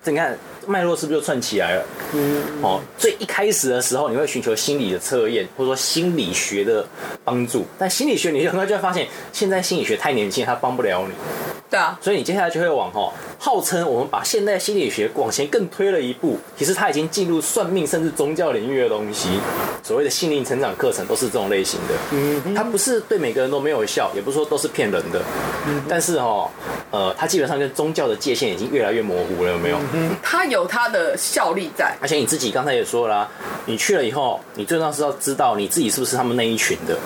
这你看。脉络是不是就串起来了？嗯，哦，最一开始的时候，你会寻求心理的测验，或者说心理学的帮助。但心理学，你很快就会发现，现在心理学太年轻，它帮不了你。对啊，所以你接下来就会往哈，号称我们把现代心理学往前更推了一步，其实它已经进入算命甚至宗教领域的东西。所谓的心灵成长课程都是这种类型的。嗯，它不是对每个人都没有效，也不是说都是骗人的。嗯，但是哈，呃，它基本上跟宗教的界限已经越来越模糊了，有没有？嗯，它有它的效力在。而且你自己刚才也说了啦，你去了以后，你最重要是要知道你自己是不是他们那一群的。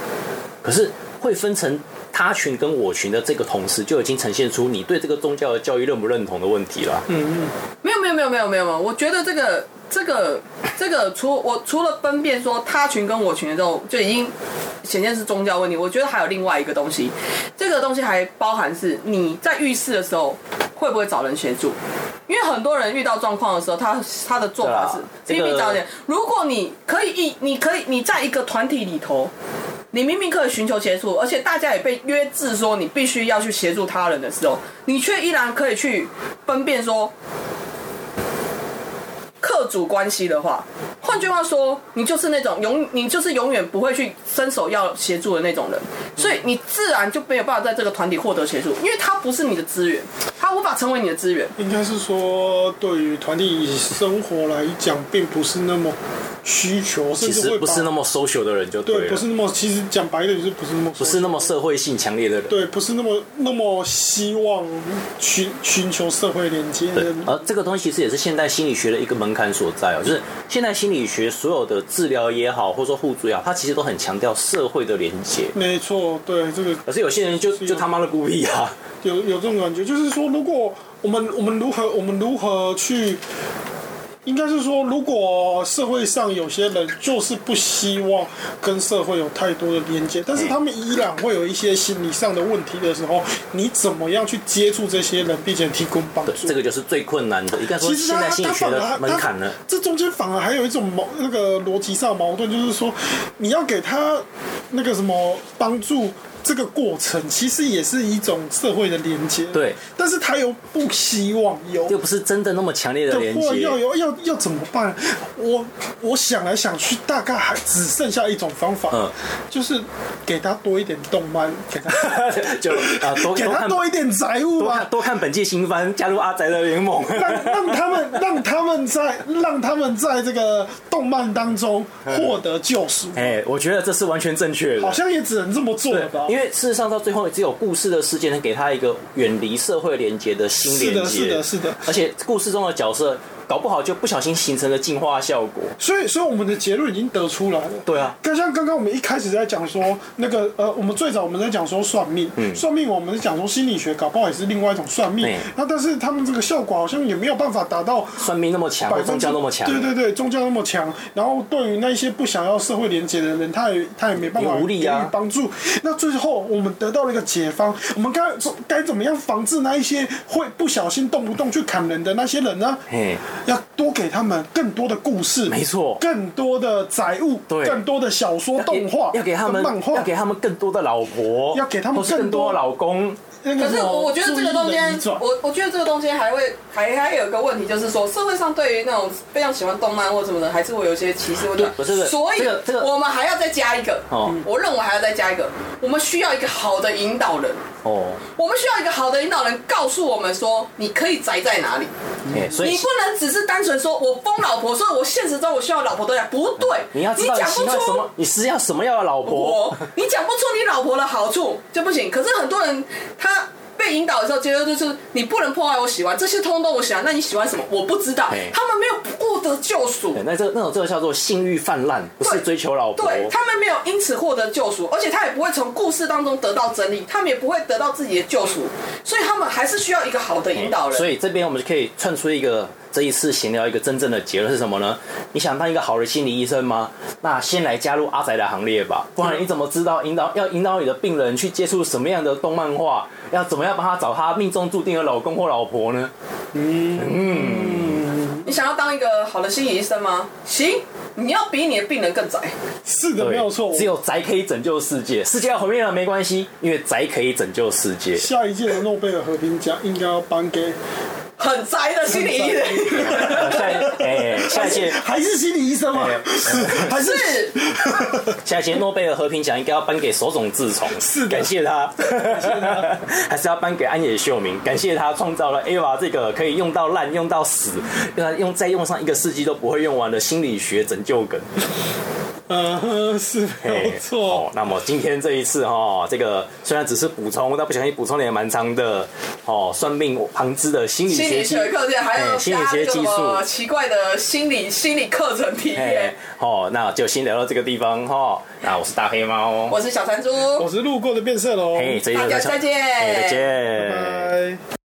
可是会分成。他群跟我群的这个同时，就已经呈现出你对这个宗教的教育认不认同的问题了。嗯嗯，没有没有没有没有没有没有，我觉得这个这个这个除我除了分辨说他群跟我群的时候，就已经显现是宗教问题。我觉得还有另外一个东西，这个东西还包含是你在遇事的时候会不会找人协助？因为很多人遇到状况的时候，他他的做法是比比早点。如果你可以一，你可以你在一个团体里头。你明明可以寻求协助，而且大家也被约制说你必须要去协助他人的时候，你却依然可以去分辨说，客主关系的话，换句话说，你就是那种永你就是永远不会去伸手要协助的那种人，所以你自然就没有办法在这个团体获得协助，因为他不是你的资源，他无法成为你的资源。应该是说，对于团体生活来讲，并不是那么。需求甚至其实不是那么 social 的人就对，对，不是那么其实讲白的就是不是那么不是那么社会性强烈的人，对，不是那么那么希望寻寻求社会连接的人。而这个东西其实也是现代心理学的一个门槛所在哦，就是现代心理学所有的治疗也好，或者说互助也好，它其实都很强调社会的连接。没错，对这个。可是有些人就就他妈的孤僻啊，有有这种感觉，就是说，如果我们我们如何我们如何去。应该是说，如果社会上有些人就是不希望跟社会有太多的连接，但是他们依然会有一些心理上的问题的时候，你怎么样去接触这些人，并且提供帮助？这个就是最困难的。应该说，现在心理学的门槛呢，这中间反而还有一种矛，那个逻辑上矛盾，就是说，你要给他那个什么帮助。这个过程其实也是一种社会的连接，对，但是他又不希望有，又不是真的那么强烈的连接，要有要要怎么办？我我想来想去，大概还只剩下一种方法，嗯，就是给他多一点动漫，给他 就啊多给他多一点宅物吧，多看本季新番，加入阿宅的联盟，让让他们让他们在让他们在这个动漫当中获得救赎。哎，我觉得这是完全正确的，好像也只能这么做了吧。因为事实上到最后，只有故事的世界能给他一个远离社会连接的新连接。是的，是的，是的。而且故事中的角色搞不好就不小心形成了进化效果。所以，所以我们的结论已经得出来了。对啊，刚像刚刚我们一开始在讲说那个呃，我们最早我们在讲说算命，嗯，算命我们是讲说心理学，搞不好也是另外一种算命。那但是他们这个效果好像也没有办法达到算命那么强，宗教那么强。对对对，宗教那么强。然后对于那些不想要社会连接的人，他也他也没办法给予帮助。那最后我们得到了一个解方，我们该该怎么样防治那一些会不小心动不动去砍人的那些人呢？嘿，要多给他们更多的故事，没错，更多的载物，对，更多的小说、动画，要给他们漫画，要给他们更多的老婆，要给他们更多的老公。可是我我觉得这个中间，我我觉得这个东西还会还还有一个问题，就是说社会上对于那种非常喜欢动漫或什么的，还是会有一些歧视问题。不是，所以我们还要再加一个。哦，我认为还要再加一个，我们需要一个好的引导人。哦，我们需要一个好的领导人，告诉我们说你可以宅在哪里。所以你不能只是单纯说我疯老婆，所以我现实中我需要老婆对待，不对。你要知道你讲不出你是要什么样的老婆，你讲不出你老婆的好处就不行。可是很多人他。被引导的时候，结论就是你不能破坏我喜欢这些，通通都我喜欢。那你喜欢什么？我不知道。他们没有获得救赎。那这那种这个叫做性欲泛滥，不是追求老婆。对，他们没有因此获得救赎，而且他也不会从故事当中得到真理，他们也不会得到自己的救赎，所以他们还是需要一个好的引导人。所以这边我们就可以串出一个。这一次闲聊一个真正的结论是什么呢？你想当一个好的心理医生吗？那先来加入阿宅的行列吧，不然你怎么知道引导要引导你的病人去接触什么样的动漫画？要怎么样帮他找他命中注定的老公或老婆呢？嗯嗯，你想要当一个好的心理医生吗？行，你要比你的病人更宅。是的，没有错。只有宅可以拯救世界，世界要毁灭了没关系，因为宅可以拯救世界。下一届的诺贝尔和平奖应该要颁给。很宅的心理医生，下哎，下一届还是心理医生吗？是还是下一届诺贝尔和平奖应该要颁给手冢治虫，是感谢他，感谢他，还是要颁给安野秀明，感谢他创造了 Ava 这个可以用到烂、用到死，用他用再用上一个世纪都不会用完的心理学拯救梗。嗯，是没错。哦，那么今天这一次哈、哦，这个虽然只是补充，但不小心补充的也蛮长的。哦，算命旁支的心理学，心理学课件，还有心理学技术，奇怪的心理心理课程体验。哦，那就先聊到这个地方哈、哦。那我是大黑猫，我是小山猪，我是路过的变色龙。嘿，这一大家再见，再见，拜拜。